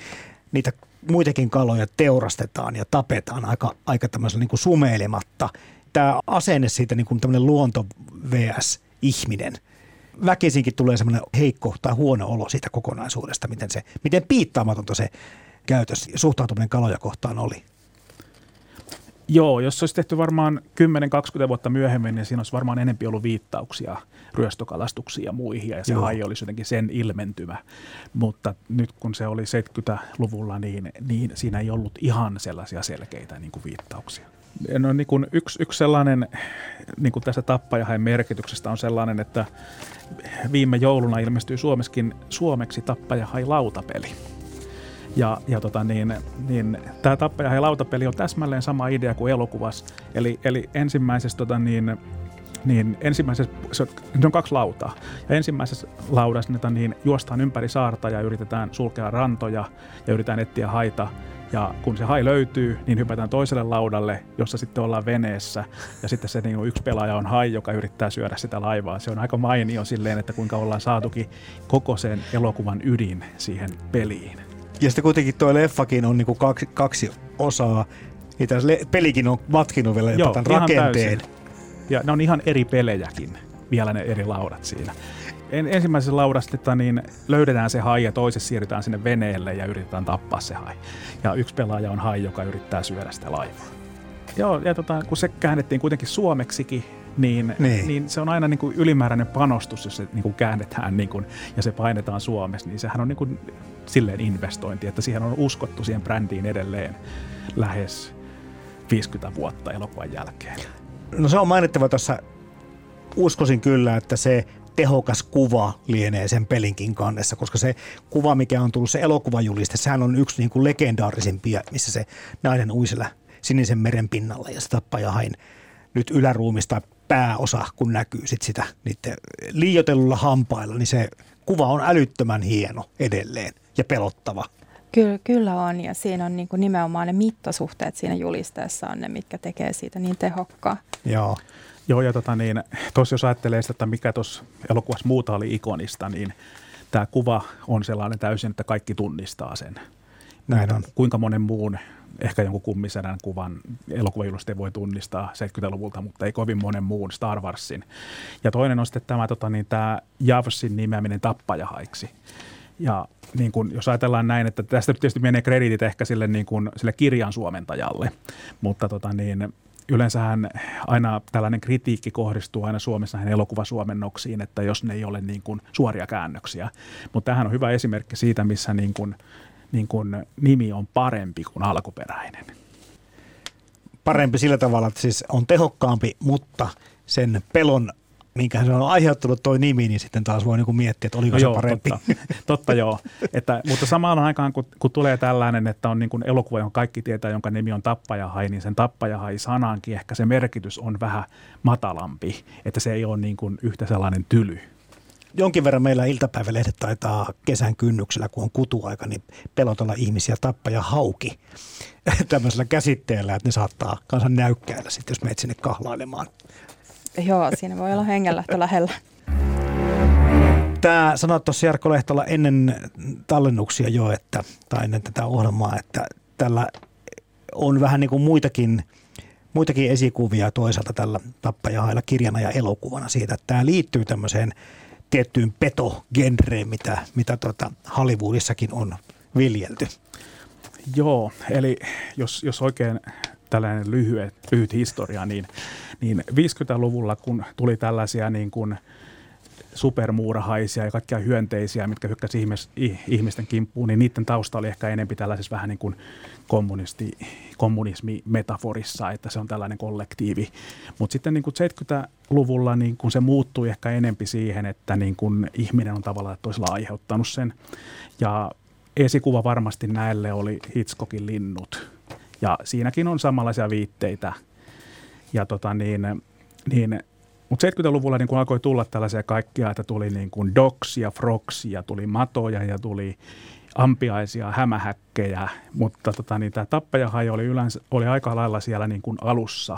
niitä muitakin kaloja teurastetaan ja tapetaan aika, aika tämmöisellä niin kuin sumeilematta. Tämä asenne siitä niin kuin tämmöinen luonto vs. ihminen. Väkisinkin tulee semmoinen heikko tai huono olo siitä kokonaisuudesta, miten, se, miten piittaamatonta se käytös ja suhtautuminen kaloja kohtaan oli. Joo, jos olisi tehty varmaan 10-20 vuotta myöhemmin, niin siinä olisi varmaan enempi ollut viittauksia ryöstökalastuksiin ja muihin, ja se Joo. hai olisi jotenkin sen ilmentymä. Mutta nyt kun se oli 70-luvulla, niin, niin siinä ei ollut ihan sellaisia selkeitä niin kuin viittauksia. No, niin kuin yksi, yksi sellainen niin kuin tässä tappajahain merkityksestä on sellainen, että viime jouluna ilmestyi Suomessakin suomeksi tappajahai lautapeli. Ja, ja tota niin, niin tämä tappaja ja lautapeli on täsmälleen sama idea kuin elokuvassa. Eli, eli ensimmäisessä tota niin, niin ensimmäisessä, se on, on kaksi lautaa. Ja ensimmäisessä laudassa niin, niin juostaan ympäri saarta ja yritetään sulkea rantoja ja yritetään etsiä haita. Ja kun se hai löytyy, niin hypätään toiselle laudalle, jossa sitten ollaan veneessä. Ja sitten se niin yksi pelaaja on hai, joka yrittää syödä sitä laivaa. Se on aika mainio silleen, että kuinka ollaan saatukin koko sen elokuvan ydin siihen peliin. Ja sitten kuitenkin tuo leffakin on niinku kaksi, kaksi osaa. Niitä pelikin on matkinut vielä jopa tämän rakenteen. Täysin. Ja ne on ihan eri pelejäkin, vielä ne eri laudat siinä. En, ensimmäisessä laudassa niin löydetään se hai ja toisessa siirrytään sinne veneelle ja yritetään tappaa se hai. Ja yksi pelaaja on hai, joka yrittää syödä sitä laivaa. Joo, ja tota, kun se käännettiin kuitenkin suomeksikin, niin, niin. niin se on aina niin kuin ylimääräinen panostus, jos se niin kuin käännetään niin kuin, ja se painetaan Suomessa, niin sehän on niin kuin silleen investointi, että siihen on uskottu siihen brändiin edelleen lähes 50 vuotta elokuvan jälkeen. No se on mainittava tuossa, uskoisin kyllä, että se tehokas kuva lienee sen pelinkin kannessa, koska se kuva, mikä on tullut se elokuvajuliste, sehän on yksi niin kuin legendaarisimpia, missä se nainen uisella sinisen meren pinnalla ja se tappaja hain nyt yläruumista pääosa, kun näkyy sit sitä niiden liiotellulla hampailla, niin se kuva on älyttömän hieno edelleen ja pelottava. Kyllä, kyllä on ja siinä on niin kuin nimenomaan ne mittasuhteet siinä julisteessa on ne, mitkä tekee siitä niin tehokkaan. Joo. Joo ja tota niin, jos ajattelee sitä, että mikä tuossa elokuvassa muuta oli ikonista, niin tämä kuva on sellainen täysin, että kaikki tunnistaa sen. Näin on. Kuinka monen muun ehkä jonkun kummisedän kuvan elokuvajulisteen voi tunnistaa 70-luvulta, mutta ei kovin monen muun Star Warsin. Ja toinen on sitten tämä, tota, niin, tämä Javsin nimeäminen tappajahaiksi. Ja niin kun, jos ajatellaan näin, että tästä tietysti menee krediitit ehkä sille, niin kun, sille kirjan suomentajalle, mutta tota, niin, yleensähän aina tällainen kritiikki kohdistuu aina Suomessa näihin elokuvasuomennoksiin, että jos ne ei ole niin kuin suoria käännöksiä. Mutta tähän on hyvä esimerkki siitä, missä niin kuin niin kuin nimi on parempi kuin alkuperäinen. Parempi sillä tavalla, että siis on tehokkaampi, mutta sen pelon minkä se on aiheuttanut tuo nimi, niin sitten taas voi niinku miettiä, että oliko no se joo, parempi. Totta, totta joo, että, mutta samaan aikaan kun, kun tulee tällainen, että on niin kuin elokuva, jonka kaikki tietää, jonka nimi on Tappajahai, niin sen Tappajahai-sanankin ehkä se merkitys on vähän matalampi, että se ei ole niin kuin yhtä sellainen tyly jonkin verran meillä iltapäivälehdet taitaa kesän kynnyksellä, kun on kutuaika, niin pelotella ihmisiä tappaja hauki tämmöisellä käsitteellä, että ne saattaa kanssa näykkäillä sitten, jos menet sinne kahlailemaan. Joo, siinä voi olla hengenlähtö lähellä. Tämä sanoit tuossa Jarkko Lehtola ennen tallennuksia jo, että, tai ennen tätä ohjelmaa, että tällä on vähän niin kuin muitakin, muitakin esikuvia toisaalta tällä tappajahailla kirjana ja elokuvana siitä, että tämä liittyy tämmöiseen tiettyyn petogenreen, mitä, mitä tuota Hollywoodissakin on viljelty. Joo, eli jos, jos oikein tällainen lyhyet, lyhyt historia, niin, niin 50-luvulla kun tuli tällaisia niin kuin supermuurahaisia ja kaikkia hyönteisiä, mitkä hyökkäsivät ihmis, ihmisten kimppuun, niin niiden tausta oli ehkä enemmän tällaisessa vähän niin kuin kommunisti, kommunismi-metaforissa, että se on tällainen kollektiivi. Mutta sitten niin kuin 70-luvulla niin kuin se muuttui ehkä enempi siihen, että niin kuin ihminen on tavallaan toisella aiheuttanut sen. Ja esikuva varmasti näille oli Hitchcockin linnut. Ja siinäkin on samanlaisia viitteitä ja tota niin, niin mutta 70-luvulla niin kun alkoi tulla tällaisia kaikkia, että tuli niin kuin doksia, froksia, tuli matoja ja tuli ampiaisia, hämähäkkejä, mutta tota, niin tämä tappajahai oli, yleensä, oli aika lailla siellä niin kuin alussa.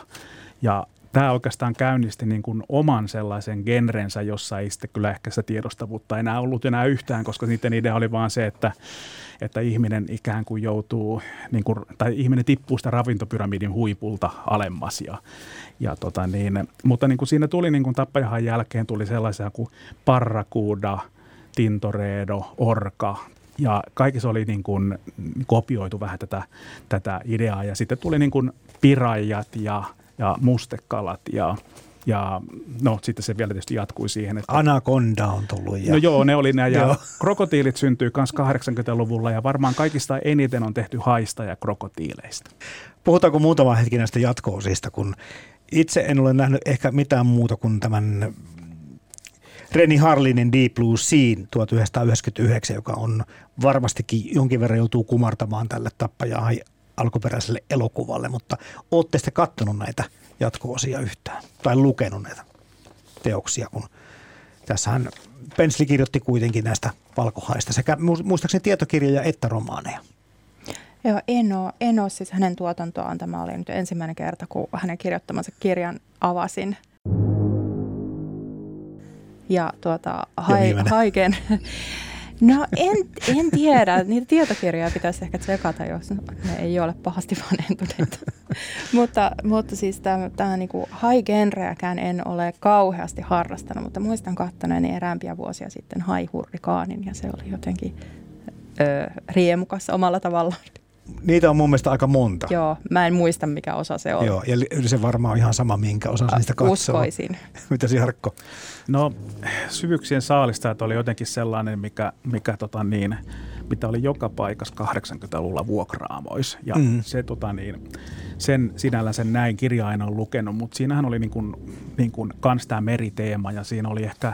Ja tämä oikeastaan käynnisti niin kuin oman sellaisen genrensä, jossa ei sitten kyllä ehkä sitä tiedostavuutta enää ollut enää yhtään, koska niiden idea oli vaan se, että, että ihminen ikään kuin joutuu, niin kuin, tai ihminen tippuu sitä ravintopyramidin huipulta alemmas. Ja, ja tota niin, mutta niin kuin siinä tuli niin kuin tappajahan jälkeen tuli sellaisia kuin Parrakuda, Tintoredo, Orka, ja kaikissa oli niin kuin kopioitu vähän tätä, tätä ideaa. Ja sitten tuli niin kuin pirajat ja ja mustekalat ja ja no sitten se vielä tietysti jatkui siihen. Että, Anaconda on tullut. Ja... No joo, ne oli nämä. Ja krokotiilit syntyi myös 80-luvulla ja varmaan kaikista eniten on tehty haista ja krokotiileista. Puhutaanko muutama hetki näistä jatko-osista, kun itse en ole nähnyt ehkä mitään muuta kuin tämän Reni Harlinin Deep Blue Sea 1999, joka on varmastikin jonkin verran joutuu kumartamaan tälle tappajaa alkuperäiselle elokuvalle, mutta ootte sitten katsonut näitä jatko-osia yhtään tai lukenut näitä teoksia, kun tässähän Pensli kirjoitti kuitenkin näistä valkohaista sekä muistaakseni tietokirjoja että romaaneja. Joo, en ole, en ole siis hänen tuotantoaan. Tämä oli nyt ensimmäinen kerta, kun hänen kirjoittamansa kirjan avasin. Ja tuota, Haiken, No en, en tiedä. Niitä tietokirjoja pitäisi ehkä tsekata, jos ne ei ole pahasti vanhentuneita. mutta, mutta siis tämä niinku high genreäkään en ole kauheasti harrastanut, mutta muistan katsoneeni eräämpiä vuosia sitten high hurrikaanin ja se oli jotenkin ö, riemukas omalla tavallaan. Niitä on mun mielestä aika monta. Joo, mä en muista mikä osa se on. Joo, ja se varmaan on ihan sama, minkä osa niistä katsoo. Uskoisin. Mitäs Jarkko? No syvyyksien saalistajat oli jotenkin sellainen, mikä, mikä tota niin, mitä oli joka paikassa 80-luvulla vuokraamois. Ja mm. se, tota niin, sen, sinällä sen näin kirja aina on lukenut, mutta siinähän oli niin kuin, niin kuin kans tämä meriteema ja siinä oli ehkä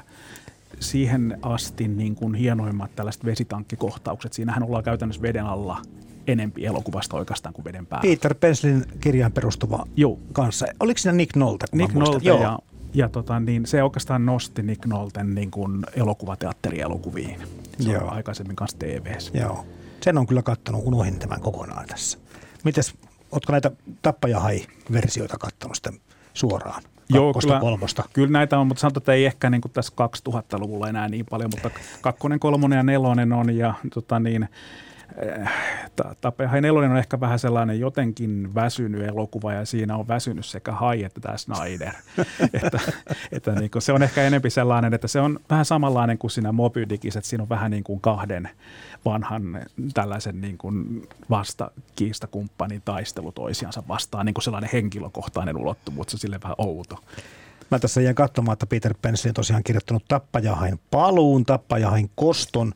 siihen asti niin kuin hienoimmat tällaiset vesitankkikohtaukset. Siinähän ollaan käytännössä veden alla enempi elokuvasta oikeastaan kuin veden päällä. Peter Penslin kirjaan perustuva Joo. kanssa. Oliko siinä Nick Nolte? Nick Nolte Joo. ja, ja tota, niin se oikeastaan nosti Nick Nolten niin kuin elokuvateatterielokuviin. Se Joo. aikaisemmin kanssa tv Joo. Sen on kyllä kattonut, unohin tämän kokonaan tässä. Mites, ootko näitä tappajahai-versioita kattonut sitten suoraan? Joo, kyllä, kolmosta. kyllä näitä on, mutta sanotaan, että ei ehkä niin kuin tässä 2000-luvulla enää niin paljon, mutta kakkonen, kolmonen ja nelonen on ja tota niin, Tapehain nelonen on ehkä vähän sellainen jotenkin väsynyt elokuva ja siinä on väsynyt sekä Hai että tämä Snyder. että, että niin kuin, se on ehkä enempi sellainen, että se on vähän samanlainen kuin siinä Moby Dickissä, että siinä on vähän niin kuin kahden vanhan tällaisen niin kuin vastakiistakumppanin taistelu toisiansa vastaan, niin kuin sellainen henkilökohtainen ulottuvuus, se on sille vähän outo. Mä tässä jäin katsomaan, että Peter Pensli on tosiaan kirjoittanut Tappajahain paluun, Tappajahain koston,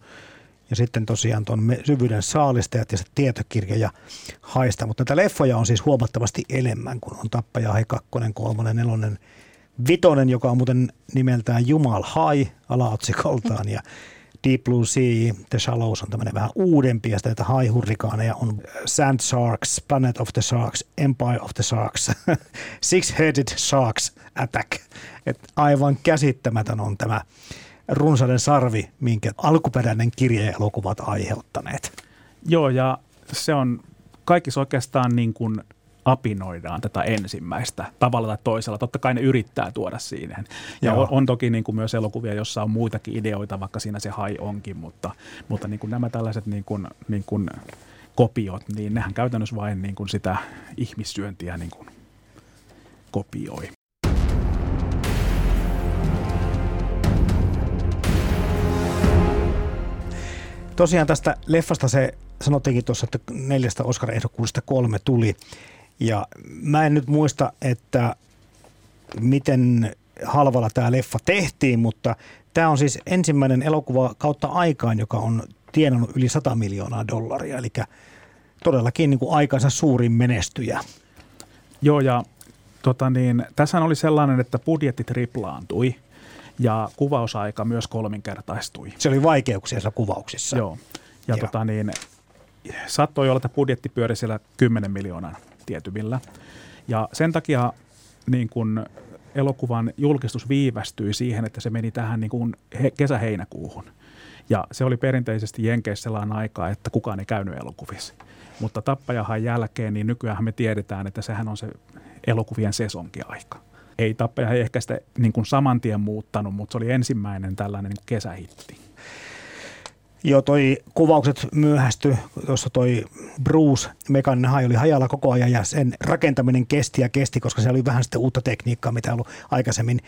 ja sitten tosiaan tuon syvyyden saalistajat ja se tietokirja ja haista. Mutta näitä leffoja on siis huomattavasti enemmän, kuin on Tappaja Hai 2, 3, 4, Vitonen, joka on muuten nimeltään Jumal Hai alaotsikoltaan ja Deep Blue Sea, The Shallows on tämmöinen vähän uudempi ja sitten haihurrikaaneja on Sand Sharks, Planet of the Sharks, Empire of the Sharks, Six-Headed Sharks Attack. Et aivan käsittämätön on tämä runsauden sarvi, minkä alkuperäinen kirja ja elokuvat aiheuttaneet. Joo, ja se on kaikissa oikeastaan niin kuin apinoidaan tätä ensimmäistä tavalla tai toisella. Totta kai ne yrittää tuoda siihen. Ja on, on toki niin kuin myös elokuvia, jossa on muitakin ideoita, vaikka siinä se hai onkin, mutta, mutta niin kuin nämä tällaiset niin kuin, niin kuin kopiot, niin nehän käytännössä vain niin kuin sitä ihmissyöntiä niin kuin kopioi. Tosiaan tästä leffasta se sanottiinkin tuossa, että neljästä Oscar-ehdokkuudesta kolme tuli. Ja mä en nyt muista, että miten halvalla tämä leffa tehtiin, mutta tämä on siis ensimmäinen elokuva kautta aikaan, joka on tienannut yli 100 miljoonaa dollaria. Eli todellakin niin kuin aikansa suurin menestyjä. Joo, ja tota niin, tässä oli sellainen, että budjetti triplaantui – ja kuvausaika myös kolminkertaistui. Se oli vaikeuksia kuvauksissa. Joo. Ja Joo. Tota niin, saattoi olla, että budjetti pyöri siellä 10 miljoonan tietyvillä. Ja sen takia niin kuin elokuvan julkistus viivästyi siihen, että se meni tähän niin kuin he, kesä-heinäkuuhun. Ja se oli perinteisesti Jenkeissä sellainen aika, että kukaan ei käynyt elokuvissa. Mutta tappajahan jälkeen, niin nykyään me tiedetään, että sehän on se elokuvien sesonkiaika. Ei tappaja ei ehkä sitä niin kuin saman tien muuttanut, mutta se oli ensimmäinen tällainen niin kesähitti. Joo, toi kuvaukset myöhästy, jossa toi Bruce mekaninen hai oli hajalla koko ajan ja sen rakentaminen kesti ja kesti, koska se oli vähän sitten uutta tekniikkaa, mitä ollut aikaisemmin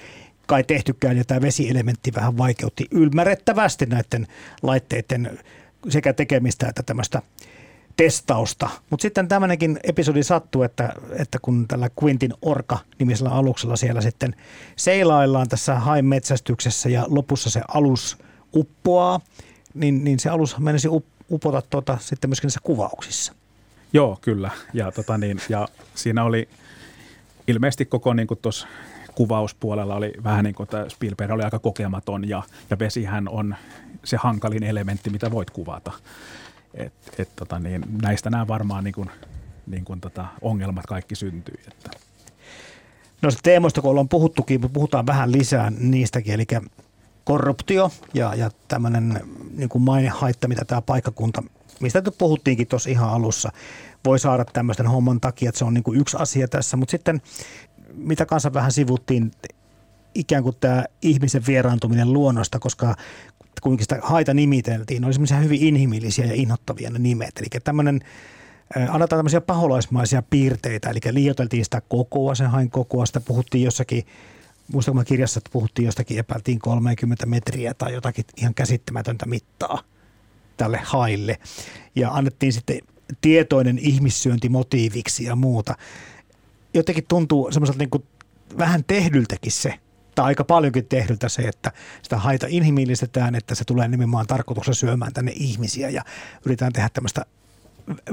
kai tehtykään ja tämä vesielementti vähän vaikeutti ymmärrettävästi näiden laitteiden sekä tekemistä että tämmöistä testausta. Mutta sitten tämmöinenkin episodi sattuu, että, että kun tällä Quintin Orka-nimisellä aluksella siellä sitten seilaillaan tässä hain metsästyksessä ja lopussa se alus uppoaa, niin, niin se alus menisi upota tuota, sitten myöskin näissä kuvauksissa. Joo, kyllä. Ja, tota niin, ja siinä oli ilmeisesti koko niin tuossa kuvauspuolella oli vähän niin kuin, että Spielberg oli aika kokematon ja, ja vesihän on se hankalin elementti, mitä voit kuvata. Et, et, tota niin, näistä nämä varmaan niin kuin, niin kuin tota, ongelmat kaikki syntyy. Että. No teemoista, kun ollaan puhuttukin, puhutaan vähän lisää niistäkin, eli korruptio ja, ja tämmöinen niin kuin mainehaitta, mitä tämä paikkakunta, mistä nyt puhuttiinkin tuossa ihan alussa, voi saada tämmöisten homman takia, että se on niin kuin yksi asia tässä, mutta sitten mitä kanssa vähän sivuttiin, ikään kuin tämä ihmisen vieraantuminen luonnosta, koska kuinka sitä haita nimiteltiin, oli semmoisia hyvin inhimillisiä ja inhottavia ne nimet. Eli tämmöinen, annetaan tämmöisiä paholaismaisia piirteitä, eli liioiteltiin sitä kokoa, sen hain kokoa, sitä puhuttiin jossakin muistanko kirjassa, että puhuttiin jostakin, epäiltiin 30 metriä tai jotakin ihan käsittämätöntä mittaa tälle haille. Ja annettiin sitten tietoinen ihmissyönti motiiviksi ja muuta. Jotenkin tuntuu semmoiselta niin kuin vähän tehdyltäkin se, tai aika paljonkin tehdyltä se, että sitä haita inhimillistetään, että se tulee nimenomaan tarkoituksena syömään tänne ihmisiä ja yritetään tehdä tämmöistä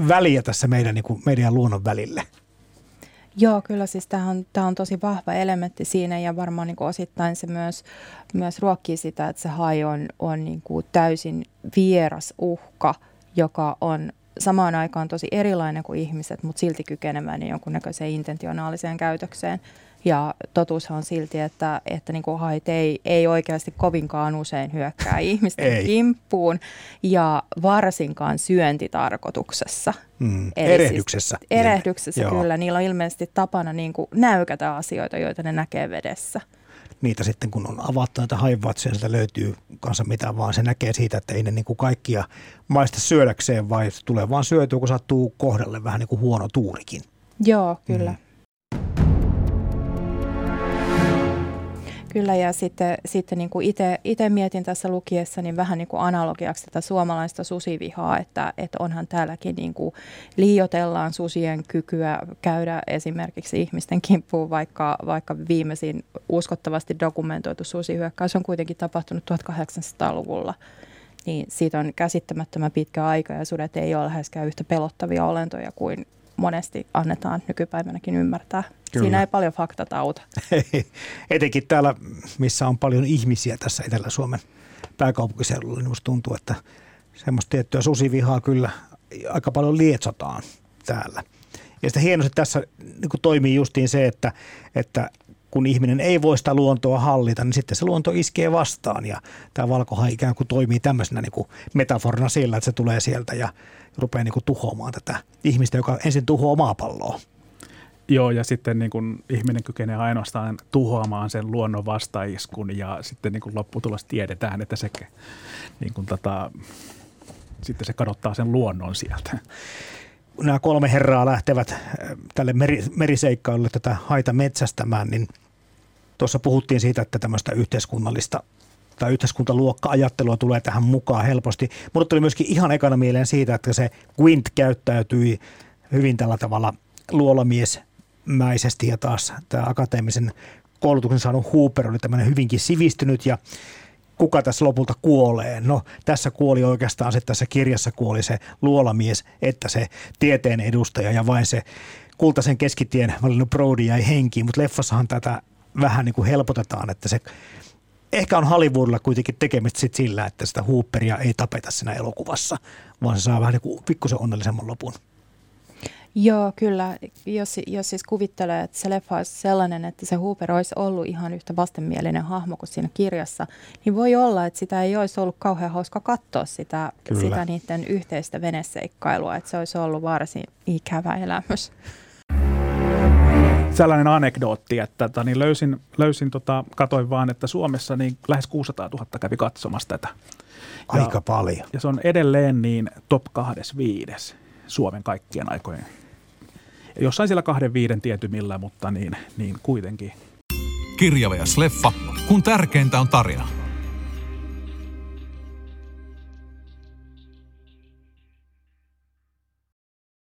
väliä tässä meidän, niin kuin meidän luonnon välille. Joo, kyllä siis tämä on, on tosi vahva elementti siinä ja varmaan niin osittain se myös, myös ruokkii sitä, että se hai on, on niin kuin täysin vieras uhka, joka on samaan aikaan tosi erilainen kuin ihmiset, mutta silti kykenemään niin jonkunnäköiseen intentionaaliseen käytökseen. Ja totuus on silti, että, että niin kuin hait ei, ei oikeasti kovinkaan usein hyökkää ihmisten ei. kimppuun ja varsinkaan syöntitarkoituksessa. Mm. Eli erehdyksessä. Siis, erehdyksessä Joo. kyllä. Niillä on ilmeisesti tapana niin kuin näykätä asioita, joita ne näkee vedessä. Niitä sitten kun on avattu näitä haivatsia, sieltä löytyy kanssa mitä vaan. Se näkee siitä, että ei ne niin kuin kaikkia maista syödäkseen, vai tulee vaan syötyä, kun sattuu kohdalle vähän niin kuin huono tuurikin. Joo, kyllä. Mm. Kyllä ja sitten, sitten niin kuin itse mietin tässä lukiessa niin vähän niin kuin analogiaksi tätä suomalaista susivihaa, että, että onhan täälläkin niin kuin liiotellaan susien kykyä käydä esimerkiksi ihmisten kimppuun, vaikka, vaikka viimeisin uskottavasti dokumentoitu susihyökkäys on kuitenkin tapahtunut 1800-luvulla niin siitä on käsittämättömän pitkä aika ja sudet ei ole läheskään yhtä pelottavia olentoja kuin monesti annetaan nykypäivänäkin ymmärtää. Kyllä. Siinä ei paljon faktat auta. Etenkin täällä, missä on paljon ihmisiä tässä Etelä-Suomen pääkaupunkiseudulla, niin musta tuntuu, että semmoista tiettyä susivihaa kyllä aika paljon lietsotaan täällä. Ja sitten hienosti tässä niin toimii justiin se, että, että kun ihminen ei voi sitä luontoa hallita, niin sitten se luonto iskee vastaan. Ja tämä valkohan ikään kuin toimii tämmöisenä niin kuin metaforina sillä, että se tulee sieltä ja rupeaa niin kuin tuhoamaan tätä ihmistä, joka ensin tuhoaa maapalloa. Joo, ja sitten niin kun ihminen kykenee ainoastaan tuhoamaan sen luonnon vastaiskun ja sitten niin kun lopputulos tiedetään, että se, niin kun tota, sitten se kadottaa sen luonnon sieltä. Nämä kolme herraa lähtevät äh, tälle meri, meriseikkailulle tätä haita metsästämään, niin tuossa puhuttiin siitä, että tämmöistä yhteiskunnallista tai yhteiskuntaluokka-ajattelua tulee tähän mukaan helposti. Mutta tuli myöskin ihan ekana mieleen siitä, että se Quint käyttäytyi hyvin tällä tavalla luolamies mäisesti ja taas tämä akateemisen koulutuksen saanut Hooper oli tämmöinen hyvinkin sivistynyt ja kuka tässä lopulta kuolee? No tässä kuoli oikeastaan se, tässä kirjassa kuoli se luolamies, että se tieteen edustaja ja vain se kultaisen keskitien valinnut Brody jäi henkiin, mutta leffassahan tätä vähän niin kuin helpotetaan, että se ehkä on Hollywoodilla kuitenkin tekemistä sit sillä, että sitä Hooperia ei tapeta siinä elokuvassa, vaan se saa vähän niin kuin pikkusen onnellisemman lopun. Joo, kyllä. Jos, jos siis kuvittelee, että se leffa olisi sellainen, että se Hooper olisi ollut ihan yhtä vastenmielinen hahmo kuin siinä kirjassa, niin voi olla, että sitä ei olisi ollut kauhean hauska katsoa sitä, sitä niiden yhteistä veneseikkailua, että se olisi ollut varsin ikävä elämys sellainen anekdootti, että tota, niin löysin, löysin tota, katoin vaan, että Suomessa niin lähes 600 000 kävi katsomassa tätä. Ja, Aika paljon. Ja se on edelleen niin top 25 Suomen kaikkien aikojen. Jossain siellä kahden viiden tietymillä, mutta niin, niin kuitenkin. Kirjava ja sleffa, kun tärkeintä on tarina.